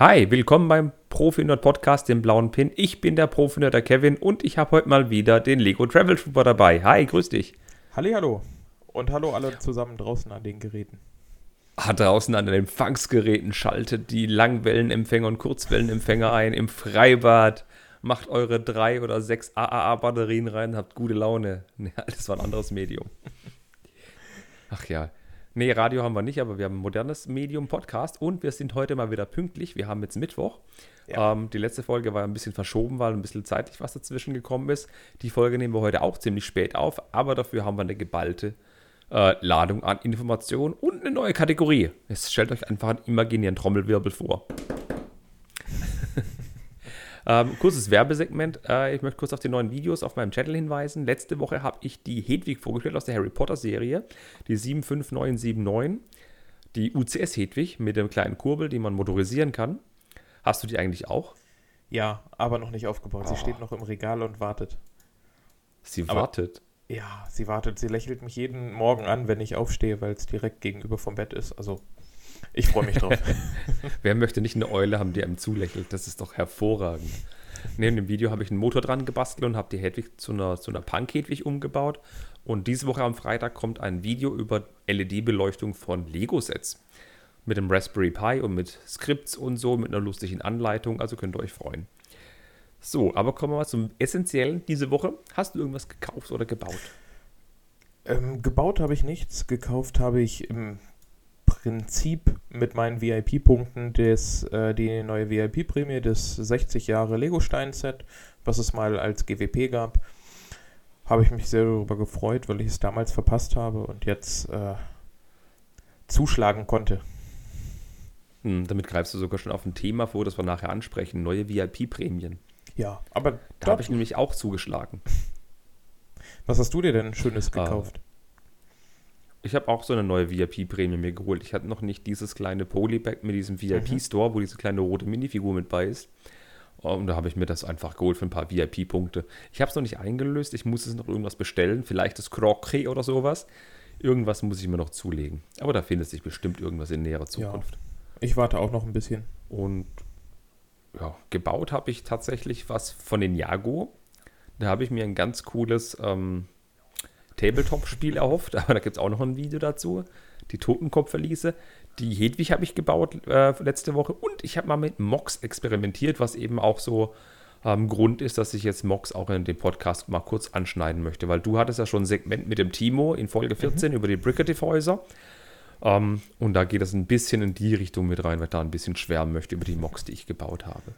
Hi, willkommen beim Profi-Nerd Podcast, dem blauen Pin. Ich bin der Profi-Nerd, der Kevin, und ich habe heute mal wieder den Lego Travel Trooper dabei. Hi, grüß dich. Hallo. Und hallo alle zusammen draußen an den Geräten. Ah, draußen an den Empfangsgeräten schaltet die Langwellenempfänger und Kurzwellenempfänger ein im Freibad. Macht eure drei oder sechs AAA-Batterien rein, habt gute Laune. Nee, das war ein anderes Medium. Ach ja, Nee, Radio haben wir nicht, aber wir haben ein modernes Medium-Podcast und wir sind heute mal wieder pünktlich. Wir haben jetzt Mittwoch. Ja. Ähm, die letzte Folge war ein bisschen verschoben, weil ein bisschen zeitlich was dazwischen gekommen ist. Die Folge nehmen wir heute auch ziemlich spät auf, aber dafür haben wir eine geballte äh, Ladung an Informationen und eine neue Kategorie. Jetzt stellt euch einfach einen imaginären Trommelwirbel vor. Ähm, kurzes Werbesegment. Äh, ich möchte kurz auf die neuen Videos auf meinem Channel hinweisen. Letzte Woche habe ich die Hedwig vorgestellt aus der Harry Potter Serie, die 75979. Die UCS Hedwig mit dem kleinen Kurbel, die man motorisieren kann. Hast du die eigentlich auch? Ja, aber noch nicht aufgebaut. Sie oh. steht noch im Regal und wartet. Sie aber, wartet? Ja, sie wartet. Sie lächelt mich jeden Morgen an, wenn ich aufstehe, weil es direkt gegenüber vom Bett ist. Also ich freue mich drauf. Wer möchte nicht eine Eule haben, die einem zulächelt? Das ist doch hervorragend. Neben dem Video habe ich einen Motor dran gebastelt und habe die Hedwig zu einer, zu einer Punk-Hedwig umgebaut. Und diese Woche am Freitag kommt ein Video über LED-Beleuchtung von Lego-Sets. Mit dem Raspberry Pi und mit Skripts und so, mit einer lustigen Anleitung. Also könnt ihr euch freuen. So, aber kommen wir mal zum Essentiellen diese Woche. Hast du irgendwas gekauft oder gebaut? Ähm, gebaut habe ich nichts. Gekauft habe ich im Prinzip mit meinen VIP-Punkten äh, die neue VIP-Prämie des 60 Jahre Lego-Stein-Set, was es mal als GWP gab. Habe ich mich sehr darüber gefreut, weil ich es damals verpasst habe und jetzt äh, zuschlagen konnte. Hm, damit greifst du sogar schon auf ein Thema vor, das wir nachher ansprechen: neue VIP-Prämien. Ja, aber. Da habe ich nämlich auch zugeschlagen. Was hast du dir denn Schönes ah. gekauft? Ich habe auch so eine neue VIP-Prämie mir geholt. Ich hatte noch nicht dieses kleine Polybag mit diesem VIP-Store, mhm. wo diese kleine rote Minifigur mit bei ist. Und da habe ich mir das einfach geholt für ein paar VIP-Punkte. Ich habe es noch nicht eingelöst. Ich muss es noch irgendwas bestellen. Vielleicht das Croquet oder sowas. Irgendwas muss ich mir noch zulegen. Aber da findet sich bestimmt irgendwas in näherer Zukunft. Ja, ich warte auch noch ein bisschen. Und ja, gebaut habe ich tatsächlich was von den Jago. Da habe ich mir ein ganz cooles ähm, Tabletop-Spiel erhofft, aber da gibt es auch noch ein Video dazu. Die Totenkopfverliese. Die Hedwig habe ich gebaut äh, letzte Woche und ich habe mal mit Mox experimentiert, was eben auch so ähm, Grund ist, dass ich jetzt Mox auch in dem Podcast mal kurz anschneiden möchte, weil du hattest ja schon ein Segment mit dem Timo in Folge 14 mhm. über die Bricative-Häuser. Ähm, und da geht es ein bisschen in die Richtung mit rein, weil ich da ein bisschen schwärmen möchte über die Mox, die ich gebaut habe.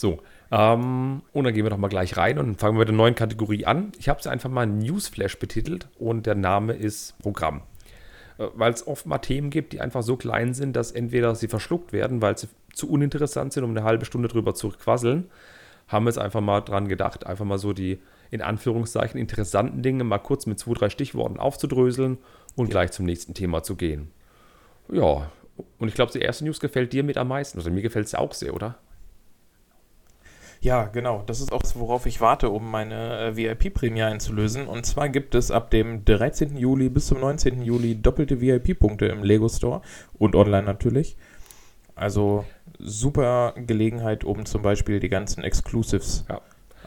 So, ähm, und dann gehen wir doch mal gleich rein und fangen wir mit der neuen Kategorie an. Ich habe sie einfach mal Newsflash betitelt und der Name ist Programm. Äh, weil es oft mal Themen gibt, die einfach so klein sind, dass entweder sie verschluckt werden, weil sie zu uninteressant sind, um eine halbe Stunde drüber zu quasseln. Haben wir jetzt einfach mal dran gedacht, einfach mal so die in Anführungszeichen interessanten Dinge mal kurz mit zwei, drei Stichworten aufzudröseln und ja. gleich zum nächsten Thema zu gehen. Ja, und ich glaube, die erste News gefällt dir mit am meisten. Also mir gefällt es auch sehr, oder? Ja, genau. Das ist auch worauf ich warte, um meine äh, VIP-Prämie einzulösen. Und zwar gibt es ab dem 13. Juli bis zum 19. Juli doppelte VIP-Punkte im Lego Store und online natürlich. Also super Gelegenheit, um zum Beispiel die ganzen Exclusives ja.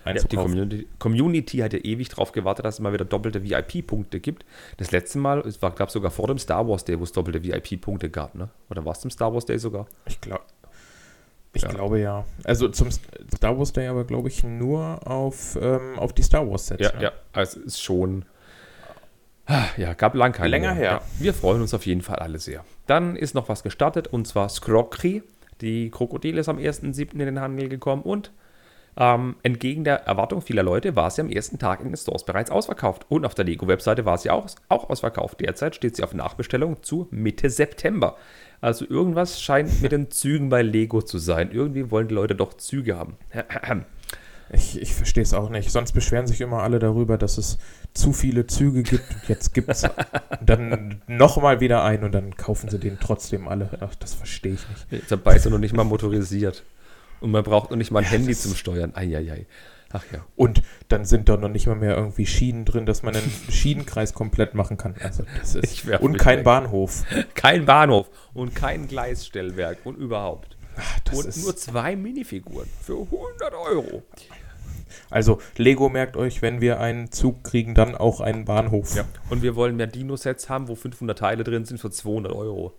Ja, die Community, Community, hat ja ewig darauf gewartet, dass es mal wieder doppelte VIP-Punkte gibt. Das letzte Mal, es war, glaube sogar vor dem Star Wars Day, wo es doppelte VIP-Punkte gab, ne? Oder war es zum Star Wars Day sogar? Ich glaube, ich ja. glaube ja. Also zum Star Wars Day aber, glaube ich, nur auf, ähm, auf die Star Wars Sets. Ja, ne? ja, also es ist schon. Ah, ja, gab lang keine. Länger mehr. her. Ja, wir freuen uns auf jeden Fall alle sehr. Dann ist noch was gestartet und zwar Skrokri. Die Krokodil ist am 1.7. in den Handel gekommen und ähm, entgegen der Erwartung vieler Leute war sie am ersten Tag in den Stores bereits ausverkauft. Und auf der Lego-Webseite war sie auch, auch ausverkauft. Derzeit steht sie auf Nachbestellung zu Mitte September. Also irgendwas scheint mit den Zügen bei Lego zu sein. Irgendwie wollen die Leute doch Züge haben. Ich, ich verstehe es auch nicht. Sonst beschweren sich immer alle darüber, dass es zu viele Züge gibt. Jetzt gibt es dann nochmal wieder einen und dann kaufen sie den trotzdem alle. Ach, das verstehe ich nicht. Dabei ist er noch nicht mal motorisiert. Und man braucht noch nicht mal ein ja, Handy zum Steuern. Eieiei. Ach ja. Und dann sind da noch nicht mal mehr irgendwie Schienen drin, dass man einen Schienenkreis komplett machen kann. Also das ist und kein weg. Bahnhof. Kein Bahnhof und kein Gleisstellwerk und überhaupt. Ach, und nur zwei Minifiguren für 100 Euro. Also Lego merkt euch, wenn wir einen Zug kriegen, dann auch einen Bahnhof. Ja. Und wir wollen mehr Dino-Sets haben, wo 500 Teile drin sind für 200 Euro.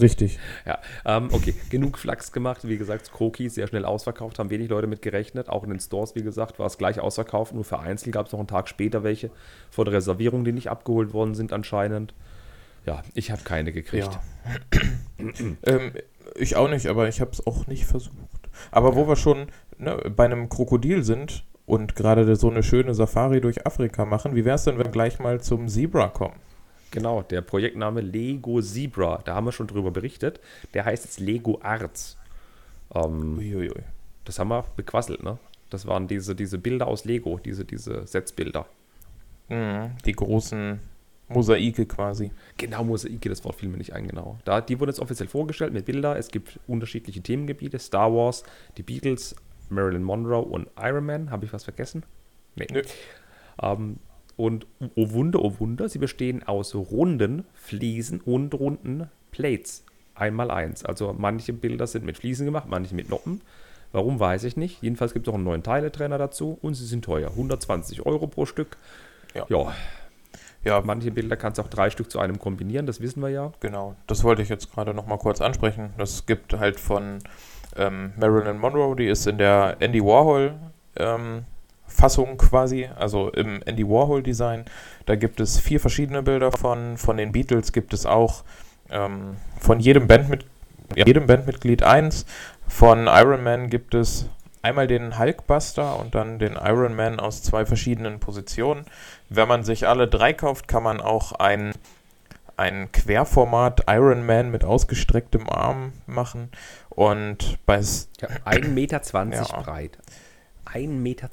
Richtig. Ja, ähm, okay, genug Flachs gemacht. Wie gesagt, Kroki sehr schnell ausverkauft, haben wenig Leute mit gerechnet. Auch in den Stores, wie gesagt, war es gleich ausverkauft. Nur vereinzelt gab es noch einen Tag später welche vor der Reservierung, die nicht abgeholt worden sind anscheinend. Ja, ich habe keine gekriegt. Ja. ähm, ich auch nicht, aber ich habe es auch nicht versucht. Aber wo wir schon ne, bei einem Krokodil sind und gerade so eine schöne Safari durch Afrika machen, wie wäre es denn, wenn wir gleich mal zum Zebra kommen? Genau, der Projektname Lego Zebra, da haben wir schon drüber berichtet. Der heißt jetzt Lego Arts. Ähm, Uiuiui. Das haben wir bequasselt, ne? Das waren diese, diese Bilder aus Lego, diese, diese Setzbilder. Mhm, die großen Mosaike quasi. Genau, Mosaike, das Wort fiel mir nicht ein, genau. Da, die wurden jetzt offiziell vorgestellt mit Bildern. Es gibt unterschiedliche Themengebiete: Star Wars, die Beatles, Marilyn Monroe und Iron Man. Habe ich was vergessen? Nee. Nö. Ähm, und oh Wunder, oh Wunder, sie bestehen aus runden Fliesen und runden Plates. Einmal eins. Also manche Bilder sind mit Fliesen gemacht, manche mit Noppen. Warum weiß ich nicht. Jedenfalls gibt es auch einen neuen Teiletrenner dazu und sie sind teuer. 120 Euro pro Stück. Ja. ja. Ja, manche Bilder kannst du auch drei Stück zu einem kombinieren, das wissen wir ja. Genau, das wollte ich jetzt gerade nochmal kurz ansprechen. Das gibt halt von ähm, Marilyn Monroe, die ist in der Andy Warhol ähm, Fassung quasi, also im Andy Warhol Design. Da gibt es vier verschiedene Bilder von. Von den Beatles gibt es auch ähm, von jedem, Bandmit jedem Bandmitglied eins. Von Iron Man gibt es einmal den Hulkbuster und dann den Iron Man aus zwei verschiedenen Positionen. Wenn man sich alle drei kauft, kann man auch ein, ein Querformat Iron Man mit ausgestrecktem Arm machen. Und bei. Ja, 1,20 Meter ja. breit. 1,20 Meter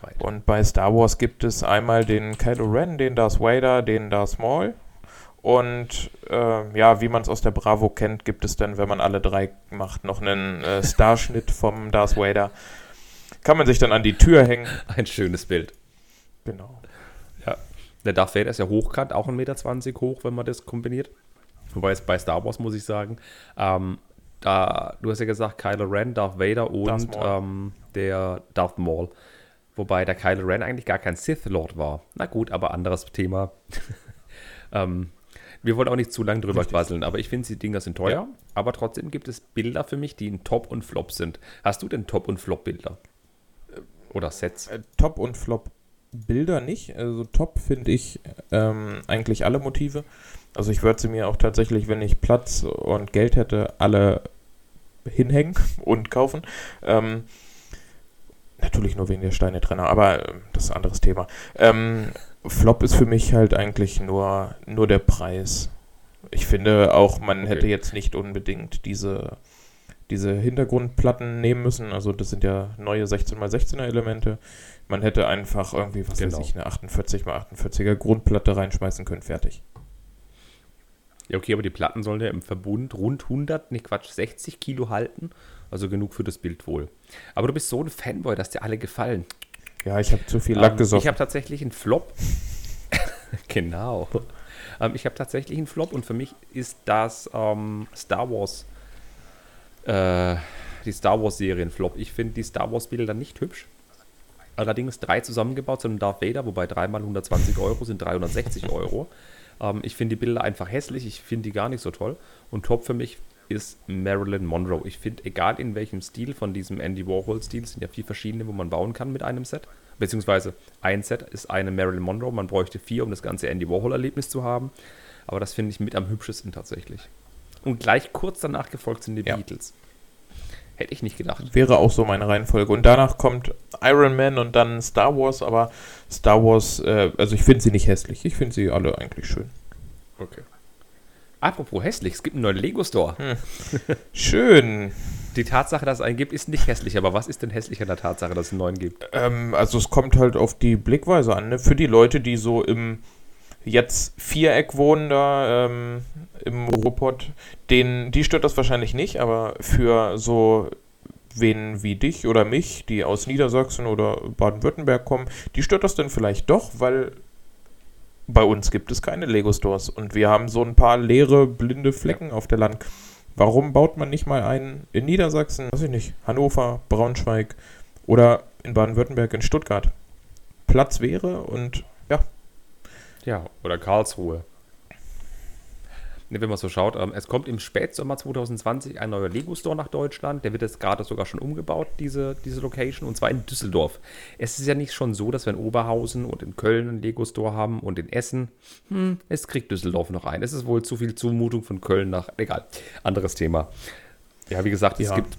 breit. Und bei Star Wars gibt es einmal den Kylo Ren, den Darth Vader, den Darth Maul. Und äh, ja, wie man es aus der Bravo kennt, gibt es dann, wenn man alle drei macht, noch einen äh, Starschnitt vom Darth Vader. Kann man sich dann an die Tür hängen. Ein schönes Bild. Genau. Ja. Der Darth Vader ist ja hochkant, auch 1,20 Meter hoch, wenn man das kombiniert. Wobei es bei Star Wars, muss ich sagen, ähm, da, du hast ja gesagt, Kylo Ren, Darth Vader und Darth ähm, der Darth Maul. Wobei der Kylo Ren eigentlich gar kein Sith Lord war. Na gut, aber anderes Thema. ähm, wir wollen auch nicht zu lange drüber Richtig. quasseln, aber ich finde, die Dinger sind teuer. Ja. Aber trotzdem gibt es Bilder für mich, die in Top und Flop sind. Hast du denn Top- und Flop-Bilder? Oder Sets? Äh, Top- und Flop-Bilder nicht. Also Top finde ich ähm, eigentlich alle Motive. Also ich würde sie mir auch tatsächlich, wenn ich Platz und Geld hätte, alle hinhängen und kaufen. Ähm, natürlich nur wegen der Steine-Trenner, aber äh, das ist ein anderes Thema. Ähm, Flop ist für mich halt eigentlich nur, nur der Preis. Ich finde auch, man okay. hätte jetzt nicht unbedingt diese, diese Hintergrundplatten nehmen müssen. Also das sind ja neue 16x16er Elemente. Man hätte einfach irgendwie, was genau. weiß ich, eine 48x48er Grundplatte reinschmeißen können, fertig. Ja, okay, aber die Platten sollen ja im Verbund rund 100, ne Quatsch, 60 Kilo halten. Also genug für das Bild wohl. Aber du bist so ein Fanboy, dass dir alle gefallen. Ja, ich habe zu viel Lack ähm, gesoffen. Ich habe tatsächlich einen Flop. genau. Ähm, ich habe tatsächlich einen Flop und für mich ist das ähm, Star Wars. Äh, die Star Wars Serien Flop. Ich finde die Star Wars Bilder nicht hübsch. Allerdings drei zusammengebaut zu einem Darth Vader, wobei dreimal 120 Euro sind 360 Euro. Ähm, ich finde die Bilder einfach hässlich, ich finde die gar nicht so toll. Und top für mich ist Marilyn Monroe. Ich finde, egal in welchem Stil von diesem Andy Warhol-Stil, sind ja vier verschiedene, wo man bauen kann mit einem Set. Beziehungsweise ein Set ist eine Marilyn Monroe. Man bräuchte vier, um das ganze Andy Warhol-Erlebnis zu haben. Aber das finde ich mit am hübschesten tatsächlich. Und gleich kurz danach gefolgt sind die ja. Beatles. Hätte ich nicht gedacht. Wäre auch so meine Reihenfolge. Und danach kommt Iron Man und dann Star Wars, aber Star Wars, äh, also ich finde sie nicht hässlich. Ich finde sie alle eigentlich schön. Okay. Apropos hässlich, es gibt einen neuen Lego-Store. Hm. Schön. Die Tatsache, dass es einen gibt, ist nicht hässlich, aber was ist denn hässlich an der Tatsache, dass es einen neuen gibt? Ähm, also es kommt halt auf die Blickweise an. Ne? Für die Leute, die so im jetzt Viereck wohnen da ähm, im Ruhrpott, den, die stört das wahrscheinlich nicht, aber für so wen wie dich oder mich, die aus Niedersachsen oder Baden-Württemberg kommen, die stört das dann vielleicht doch, weil bei uns gibt es keine Lego-Stores und wir haben so ein paar leere, blinde Flecken auf der Land. Warum baut man nicht mal einen in Niedersachsen, weiß ich nicht, Hannover, Braunschweig oder in Baden-Württemberg in Stuttgart? Platz wäre und ja. Oder Karlsruhe. wenn man so schaut, ähm, es kommt im Spätsommer 2020 ein neuer Lego-Store nach Deutschland. Der wird jetzt gerade sogar schon umgebaut, diese, diese Location, und zwar in Düsseldorf. Es ist ja nicht schon so, dass wir in Oberhausen und in Köln einen Lego-Store haben und in Essen. Hm, es kriegt Düsseldorf noch ein. Es ist wohl zu viel Zumutung von Köln nach. Egal, anderes Thema. Ja, wie gesagt, es ja. gibt.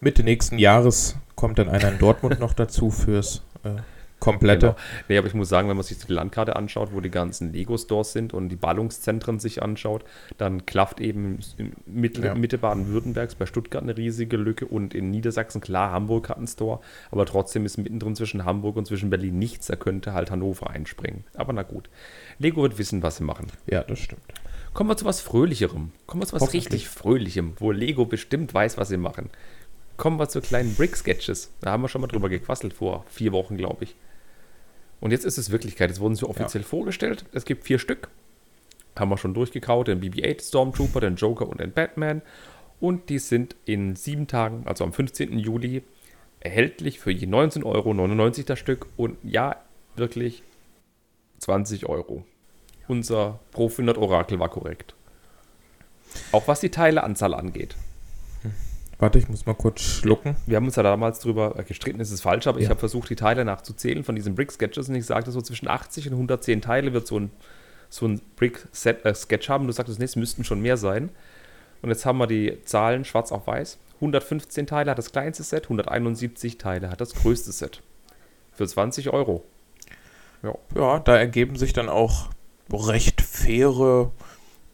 Mitte nächsten Jahres kommt dann einer in Dortmund noch dazu fürs. Äh komplette. Genau. Nee, aber ich muss sagen, wenn man sich die Landkarte anschaut, wo die ganzen Lego-Stores sind und die Ballungszentren sich anschaut, dann klafft eben in Mitte, ja. Mitte Baden-Württembergs bei Stuttgart eine riesige Lücke und in Niedersachsen, klar, Hamburg hat einen Store, aber trotzdem ist mittendrin zwischen Hamburg und zwischen Berlin nichts, da könnte halt Hannover einspringen. Aber na gut. Lego wird wissen, was sie machen. Ja, das stimmt. Kommen wir zu was Fröhlicherem. Kommen wir zu was richtig Fröhlichem, wo Lego bestimmt weiß, was sie machen. Kommen wir zu kleinen Brick-Sketches. Da haben wir schon mal drüber gequasselt vor vier Wochen, glaube ich. Und jetzt ist es Wirklichkeit. Es wurden sie offiziell ja. vorgestellt. Es gibt vier Stück. Haben wir schon durchgekaut. Den BB-8 Stormtrooper, den Joker und den Batman. Und die sind in sieben Tagen, also am 15. Juli, erhältlich für je 19,99 Euro das Stück. Und ja, wirklich 20 Euro. Unser Pro 500 Orakel war korrekt. Auch was die Teileanzahl angeht. Warte, ich muss mal kurz schlucken. Wir haben uns ja damals drüber gestritten, ist es falsch, aber ja. ich habe versucht, die Teile nachzuzählen von diesen Brick-Sketches und ich sagte, so zwischen 80 und 110 Teile wird so ein, so ein Brick-Sketch äh, haben. Du sagtest, nee, es müssten schon mehr sein. Und jetzt haben wir die Zahlen schwarz auf weiß. 115 Teile hat das kleinste Set, 171 Teile hat das größte Set. Für 20 Euro. Ja, ja da ergeben sich dann auch recht faire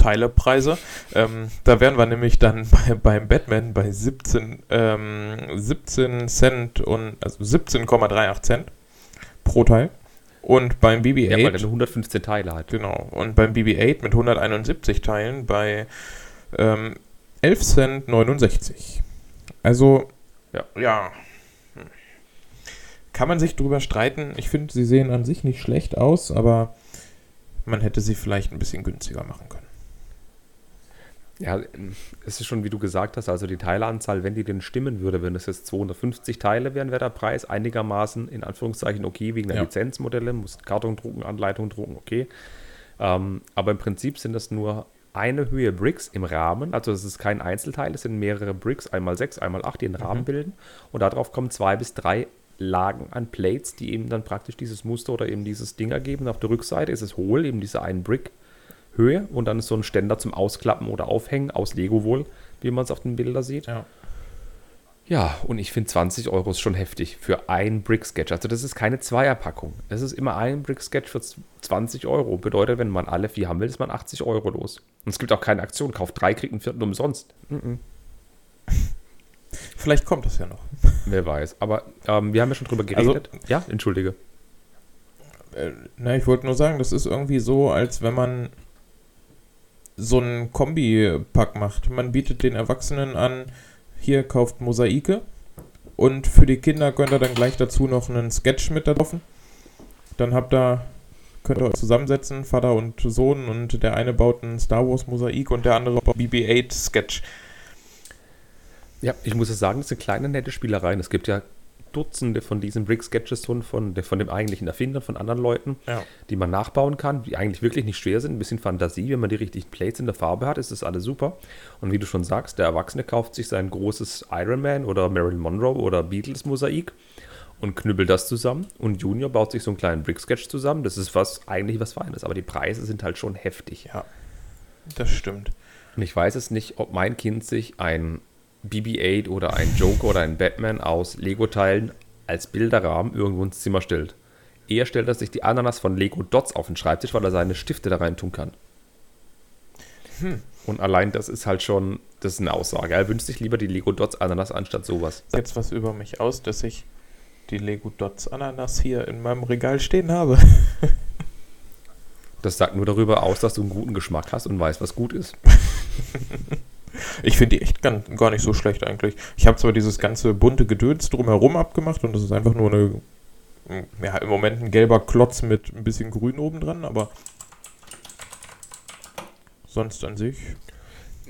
Teilepreise. Ähm, da wären wir nämlich dann bei, beim Batman bei 17, ähm, 17 Cent und also 17,38 Cent pro Teil. Und beim BB-8. Ja, weil er 115 Teile hat. Genau. Und beim BB-8 mit 171 Teilen bei ähm, 11 Cent 69. Also, ja. ja. Kann man sich drüber streiten. Ich finde, sie sehen an sich nicht schlecht aus, aber man hätte sie vielleicht ein bisschen günstiger machen können. Ja, es ist schon, wie du gesagt hast, also die Teileanzahl, wenn die denn stimmen würde, wenn es jetzt 250 Teile wären, wäre der Preis einigermaßen in Anführungszeichen okay, wegen der ja. Lizenzmodelle, muss Karton drucken, Anleitung drucken, okay. Ähm, aber im Prinzip sind das nur eine Höhe Bricks im Rahmen, also es ist kein Einzelteil, es sind mehrere Bricks, einmal sechs, einmal acht, die einen Rahmen mhm. bilden und darauf kommen zwei bis drei Lagen an Plates, die eben dann praktisch dieses Muster oder eben dieses Ding ergeben. Auf der Rückseite ist es hohl, eben diese einen Brick Höhe und dann ist so ein Ständer zum Ausklappen oder Aufhängen aus Lego wohl, wie man es auf den Bildern sieht. Ja. Ja, und ich finde 20 Euro ist schon heftig für ein Brick-Sketch. Also das ist keine Zweierpackung. Es ist immer ein Brick-Sketch für 20 Euro. Bedeutet, wenn man alle vier haben will, ist man 80 Euro los. Und es gibt auch keine Aktion. Kauft drei, kriegt einen vierten umsonst. Mm -mm. Vielleicht kommt das ja noch. Wer weiß. Aber ähm, wir haben ja schon drüber also geredet. Also, ja, entschuldige. Äh, na, ich wollte nur sagen, das ist irgendwie so, als wenn man so ein Kombi-Pack macht. Man bietet den Erwachsenen an, hier kauft Mosaike und für die Kinder könnt ihr dann gleich dazu noch einen Sketch mit da drauf. Dann habt ihr, könnt ihr euch zusammensetzen, Vater und Sohn und der eine baut ein Star Wars Mosaik und der andere baut BB-8 Sketch. Ja, ich muss es sagen, das sind kleine nette Spielereien. Es gibt ja Dutzende von diesen Brick-Sketches von, von, von dem eigentlichen Erfinder, von anderen Leuten, ja. die man nachbauen kann, die eigentlich wirklich nicht schwer sind. Ein bisschen Fantasie, wenn man die richtigen Plates in der Farbe hat, ist das alles super. Und wie du schon sagst, der Erwachsene kauft sich sein großes Iron Man oder Marilyn Monroe oder Beatles-Mosaik und knüppelt das zusammen. Und Junior baut sich so einen kleinen Brick-Sketch zusammen. Das ist was eigentlich was Feines, aber die Preise sind halt schon heftig. Ja, das stimmt. Und ich weiß es nicht, ob mein Kind sich ein BB-8 oder ein Joker oder ein Batman aus Lego-Teilen als Bilderrahmen irgendwo ins Zimmer stellt. Eher stellt er sich die Ananas von Lego Dots auf den Schreibtisch, weil er seine Stifte da rein tun kann. Hm. Und allein das ist halt schon, das ist eine Aussage. Er wünscht sich lieber die Lego Dots Ananas anstatt sowas. Jetzt was über mich aus, dass ich die Lego Dots Ananas hier in meinem Regal stehen habe. das sagt nur darüber aus, dass du einen guten Geschmack hast und weißt, was gut ist. Ich finde die echt gar, gar nicht so schlecht eigentlich. Ich habe zwar dieses ganze bunte Gedöns drumherum abgemacht und das ist einfach nur eine, ja, im Moment ein gelber Klotz mit ein bisschen Grün oben dran, aber sonst an sich.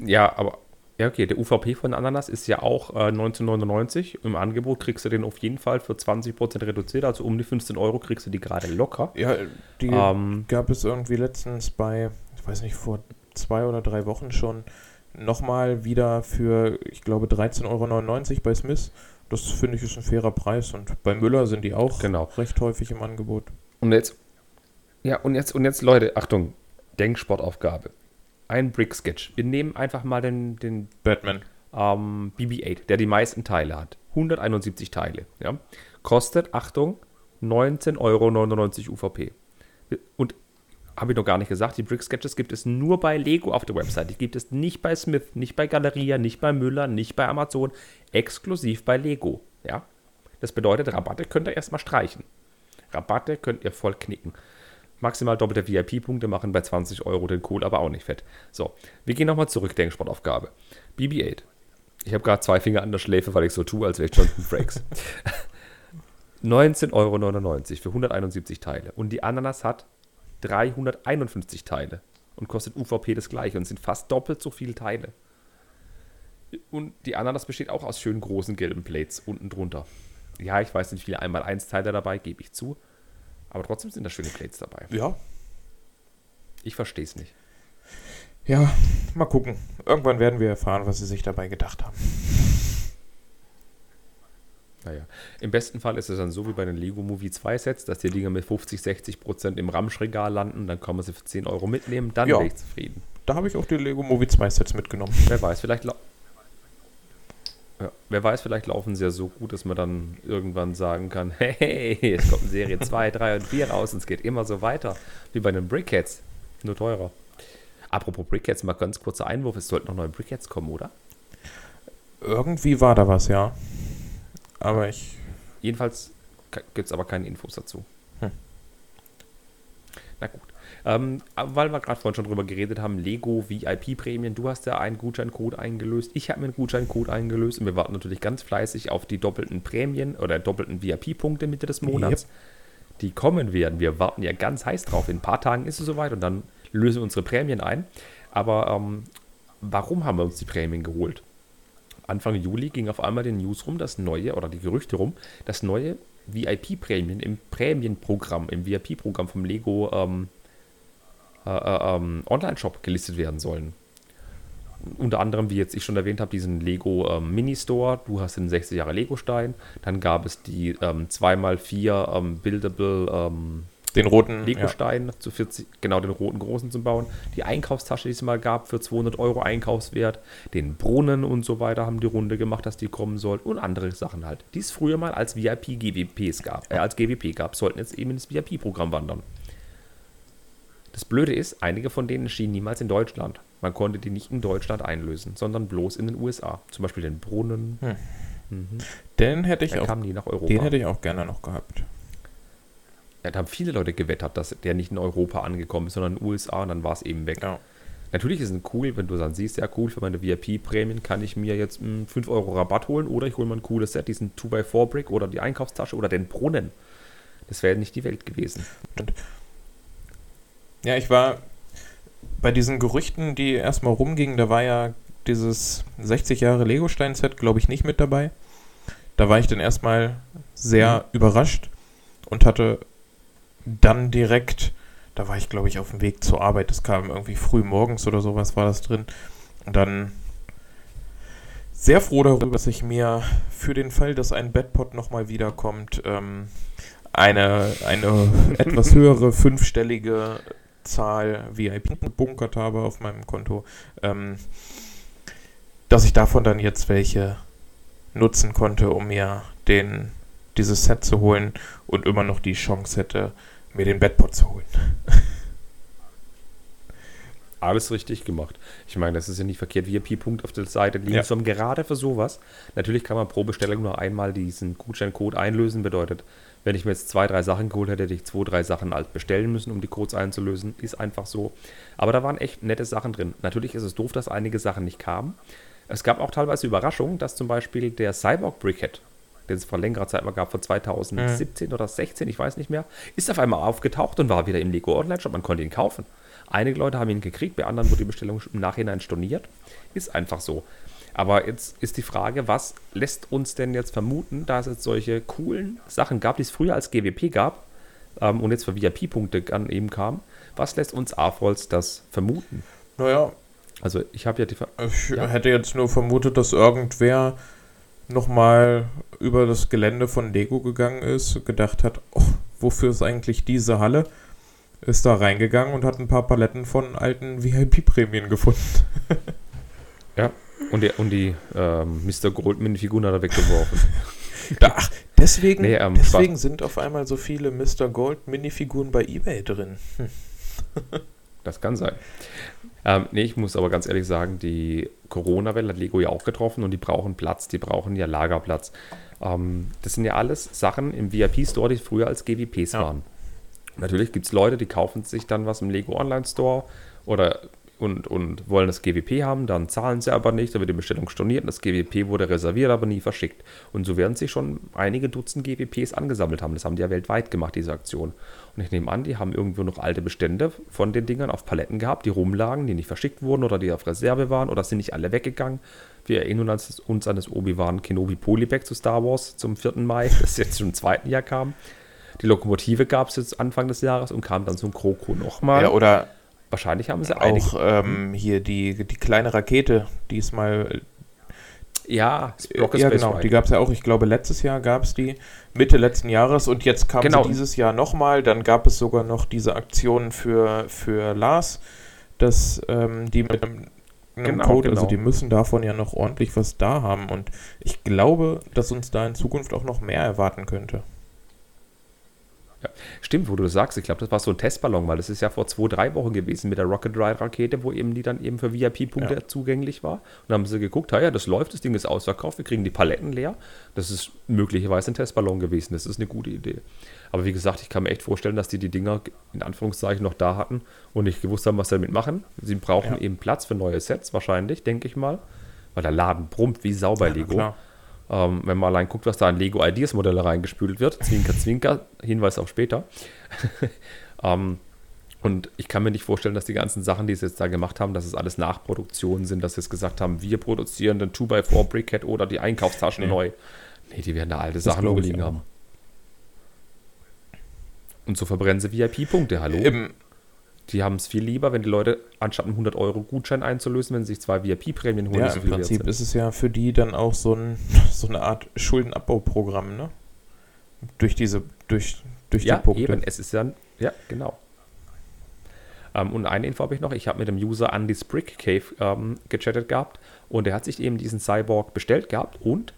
Ja, aber ja, okay, der UVP von Ananas ist ja auch äh, 1999. Im Angebot kriegst du den auf jeden Fall für 20% reduziert, also um die 15 Euro kriegst du die gerade locker. Ja, die ähm, gab es irgendwie letztens bei, ich weiß nicht, vor zwei oder drei Wochen schon nochmal wieder für, ich glaube, 13,99 Euro bei Smith. Das finde ich ist ein fairer Preis und bei Müller sind die auch genau. recht häufig im Angebot. Und jetzt, ja, und jetzt, und jetzt, Leute, Achtung, Denksportaufgabe ein Brick-Sketch. Wir nehmen einfach mal den, den Batman. Ähm, BB-8, der die meisten Teile hat. 171 Teile. Ja? Kostet, Achtung, 19,99 Euro UVP. Und habe ich noch gar nicht gesagt, die Brick-Sketches gibt es nur bei Lego auf der Website. Die gibt es nicht bei Smith, nicht bei Galeria, nicht bei Müller, nicht bei Amazon. Exklusiv bei Lego. Ja? Das bedeutet, Rabatte könnt ihr erstmal streichen. Rabatte könnt ihr voll knicken. Maximal doppelte VIP-Punkte machen bei 20 Euro den Kohl, aber auch nicht fett. So, wir gehen nochmal zurück, Denksportaufgabe. BB-8. Ich habe gerade zwei Finger an der Schläfe, weil ich so tue, als wäre ich Jonathan Frakes. 19,99 Euro für 171 Teile. Und die Ananas hat 351 Teile und kostet UVP das gleiche und sind fast doppelt so viele Teile. Und die Ananas besteht auch aus schön großen gelben Plates unten drunter. Ja, ich weiß nicht, wie viele einmal 1 Teile dabei, gebe ich zu. Aber trotzdem sind da schöne Plates dabei. Ja. Ich verstehe es nicht. Ja, mal gucken. Irgendwann werden wir erfahren, was sie sich dabei gedacht haben. Naja, im besten Fall ist es dann so wie bei den Lego Movie 2 Sets, dass die Dinger mit 50, 60 Prozent im Ramschregal landen, dann kann man sie für 10 Euro mitnehmen, dann ja. bin ich zufrieden. Da habe ich auch die Lego Movie 2 Sets mitgenommen. Wer weiß, vielleicht ja, wer weiß, vielleicht laufen sie ja so gut, dass man dann irgendwann sagen kann, hey, es kommt Serie 2, 3 und 4 raus und es geht immer so weiter, wie bei den Brickheads, nur teurer. Apropos Brickheads, mal ganz kurzer Einwurf, es sollten noch neue Brickheads kommen, oder? Irgendwie war da was, ja. Aber ich... Jedenfalls gibt es aber keine Infos dazu. Hm. Na gut. Ähm, weil wir gerade vorhin schon drüber geredet haben, Lego VIP-Prämien, du hast ja einen Gutscheincode eingelöst, ich habe mir einen Gutscheincode eingelöst und wir warten natürlich ganz fleißig auf die doppelten Prämien oder doppelten VIP-Punkte Mitte des Monats. Yep. Die kommen werden. Wir warten ja ganz heiß drauf. In ein paar Tagen ist es soweit und dann lösen wir unsere Prämien ein. Aber ähm, warum haben wir uns die Prämien geholt? Anfang Juli ging auf einmal den News rum, das neue, oder die Gerüchte rum, das neue VIP-Prämien im Prämienprogramm, im VIP-Programm vom Lego ähm, äh, äh, ähm, Online-Shop gelistet werden sollen. Unter anderem, wie jetzt ich schon erwähnt habe, diesen Lego ähm, Mini-Store. Du hast den 60 Jahre Lego-Stein. Dann gab es die ähm, 2x4 ähm, Buildable ähm, den roten Lego-Stein ja. zu 40, genau den roten großen zum Bauen. Die Einkaufstasche, die es mal gab, für 200 Euro Einkaufswert. Den Brunnen und so weiter haben die Runde gemacht, dass die kommen sollten. Und andere Sachen halt, die es früher mal als VIP-GWPs gab, äh, als GWP gab, sollten jetzt eben ins VIP-Programm wandern. Das Blöde ist, einige von denen erschienen niemals in Deutschland. Man konnte die nicht in Deutschland einlösen, sondern bloß in den USA. Zum Beispiel den Brunnen. Hm. Mhm. Den hätte ich der auch. Den hätte ich auch gerne noch gehabt. Ja, da haben viele Leute gewettert, dass der nicht in Europa angekommen ist, sondern in den USA und dann war es eben weg. Ja. Natürlich ist es cool, wenn du dann siehst, ja cool, für meine VIP-Prämien kann ich mir jetzt mh, hm, 5 Euro Rabatt holen oder ich hole mir ein cooles Set, diesen 2x4-Brick oder die Einkaufstasche oder den Brunnen. Das wäre nicht die Welt gewesen. Ja, ich war bei diesen Gerüchten, die erstmal rumgingen, da war ja dieses 60 Jahre Lego-Stein-Set, glaube ich, nicht mit dabei. Da war ich dann erstmal sehr mhm. überrascht und hatte dann direkt, da war ich, glaube ich, auf dem Weg zur Arbeit. Das kam irgendwie früh morgens oder sowas war das drin. Und dann sehr froh darüber, dass ich mir für den Fall, dass ein Bedpot nochmal wiederkommt, ähm, eine, eine etwas höhere fünfstellige Zahl VIP gebunkert habe auf meinem Konto, ähm, dass ich davon dann jetzt welche nutzen konnte, um mir den, dieses Set zu holen und immer noch die Chance hätte, mir den Bedpot zu holen. alles richtig gemacht. Ich meine, das ist ja nicht verkehrt, VIP-Punkt auf der Seite liegen Ja. gerade für sowas. Natürlich kann man pro Bestellung nur einmal diesen Gutscheincode einlösen, bedeutet, wenn ich mir jetzt zwei, drei Sachen geholt hätte, hätte ich zwei, drei Sachen halt bestellen müssen, um die Codes einzulösen. Ist einfach so. Aber da waren echt nette Sachen drin. Natürlich ist es doof, dass einige Sachen nicht kamen. Es gab auch teilweise Überraschungen, dass zum Beispiel der Cyborg Briquette, den es vor längerer Zeit mal gab, von 2017 oder 16, ich weiß nicht mehr, ist auf einmal aufgetaucht und war wieder im Lego Online Shop. Man konnte ihn kaufen. Einige Leute haben ihn gekriegt, bei anderen wurde die Bestellung im Nachhinein storniert. Ist einfach so. Aber jetzt ist die Frage, was lässt uns denn jetzt vermuten, dass es solche coolen Sachen gab, die es früher als GWP gab ähm, und jetzt für VIP-Punkte an eben kam. Was lässt uns AFOLs das vermuten? Naja, Also ich habe ja die... Ver ich Ja. hätte jetzt nur vermutet, dass irgendwer nochmal über das Gelände von Lego gegangen ist, gedacht hat, oh, wofür ist eigentlich diese Halle? Ist da reingegangen und hat ein paar Paletten von alten VIP-Prämien gefunden. ja. Und die, und die ähm, Mr. Gold Minifiguren hat er weggeworfen. Da, ach, deswegen, Nee, ähm, deswegen sind auf einmal so viele Mr. Gold Minifiguren bei eBay drin. Das kann sein. Ähm, nee, ich muss aber ganz ehrlich sagen, die Corona-Welle hat Lego ja auch getroffen und die brauchen Platz, die brauchen ja Lagerplatz. Ähm, das sind ja alles Sachen im VIP-Store, die früher als GWPs Ja. waren. Natürlich gibt es Leute, die kaufen sich dann was im Lego Online-Store oder und, und wollen das GWP haben, dann zahlen sie aber nicht, da wird die Bestellung storniert und das GWP wurde reserviert, aber nie verschickt. Und so werden sich schon einige Dutzend GWPs angesammelt haben. Das haben die ja weltweit gemacht, diese Aktion. Und ich nehme an, die haben irgendwo noch alte Bestände von den Dingern auf Paletten gehabt, die rumlagen, die nicht verschickt wurden oder die auf Reserve waren oder sind nicht alle weggegangen. Wir erinnern uns, uns an das Obi-Wan Kenobi Polybag zu Star Wars zum 4. Mai, das jetzt schon im zweiten Jahr kam. Die Lokomotive gab es jetzt Anfang des Jahres und kam dann zum Kroko nochmal. Ja, oder Wahrscheinlich haben sie auch ähm, hier die, die kleine Rakete, diesmal Ja, Rocket ja, Space genau. Ride. Die gab es ja auch. Ich glaube, letztes Jahr gab es die Mitte letzten Jahres und jetzt kam Genau. sie dieses Jahr nochmal. Dann gab es sogar noch diese Aktion für, für Lars, dass ähm, die mit einem, Genau, Code, also genau. die müssen davon ja noch ordentlich was da haben. Und ich glaube, dass uns da in Zukunft auch noch mehr erwarten könnte. Stimmt, wo du das sagst. Ich glaube, das war so ein Testballon, weil das ist ja vor zwei, drei Wochen gewesen mit der Rocket Ride Rakete, wo eben die dann eben für VIP-Punkte Ja. zugänglich war. Und dann haben sie geguckt, ja, ja, das läuft, das Ding ist ausverkauft, wir kriegen die Paletten leer. Das ist möglicherweise ein Testballon gewesen. Das ist eine gute Idee. Aber wie gesagt, ich kann mir echt vorstellen, dass die die Dinger in Anführungszeichen noch da hatten und nicht gewusst haben, was sie damit machen. Sie brauchen Ja. eben Platz für neue Sets, wahrscheinlich, denke ich mal. Weil der Laden brummt wie Sau bei Ja, na Lego. klar. Ähm, wenn man allein guckt, was da an Lego Ideas Modelle reingespült wird, Zwinker, Zwinker, Hinweis auf später. ähm, und ich kann mir nicht vorstellen, dass die ganzen Sachen, die sie jetzt da gemacht haben, dass es alles Nachproduktionen sind, dass sie jetzt gesagt haben, wir produzieren den 2x4 Brickhead oder die Einkaufstaschen Nee. neu. Nee, die werden da alte Das Sachen rumliegen haben. Und so verbrennen sie VIP-Punkte, hallo? Im, die haben es viel lieber, wenn die Leute anstatt einen 100 Euro Gutschein einzulösen, wenn sie sich zwei VIP-Prämien holen, ja, im Prinzip ist es ja für die dann auch so, ein, so eine Art Schuldenabbauprogramm, ne? Durch diese, durch, durch ja, die Punkte. eben, es ist ja, ja, genau. Ähm, und eine Info habe ich noch, ich habe mit dem User Andy Sprick Cave ähm, gechattet gehabt und der hat sich eben diesen Cyborg bestellt gehabt und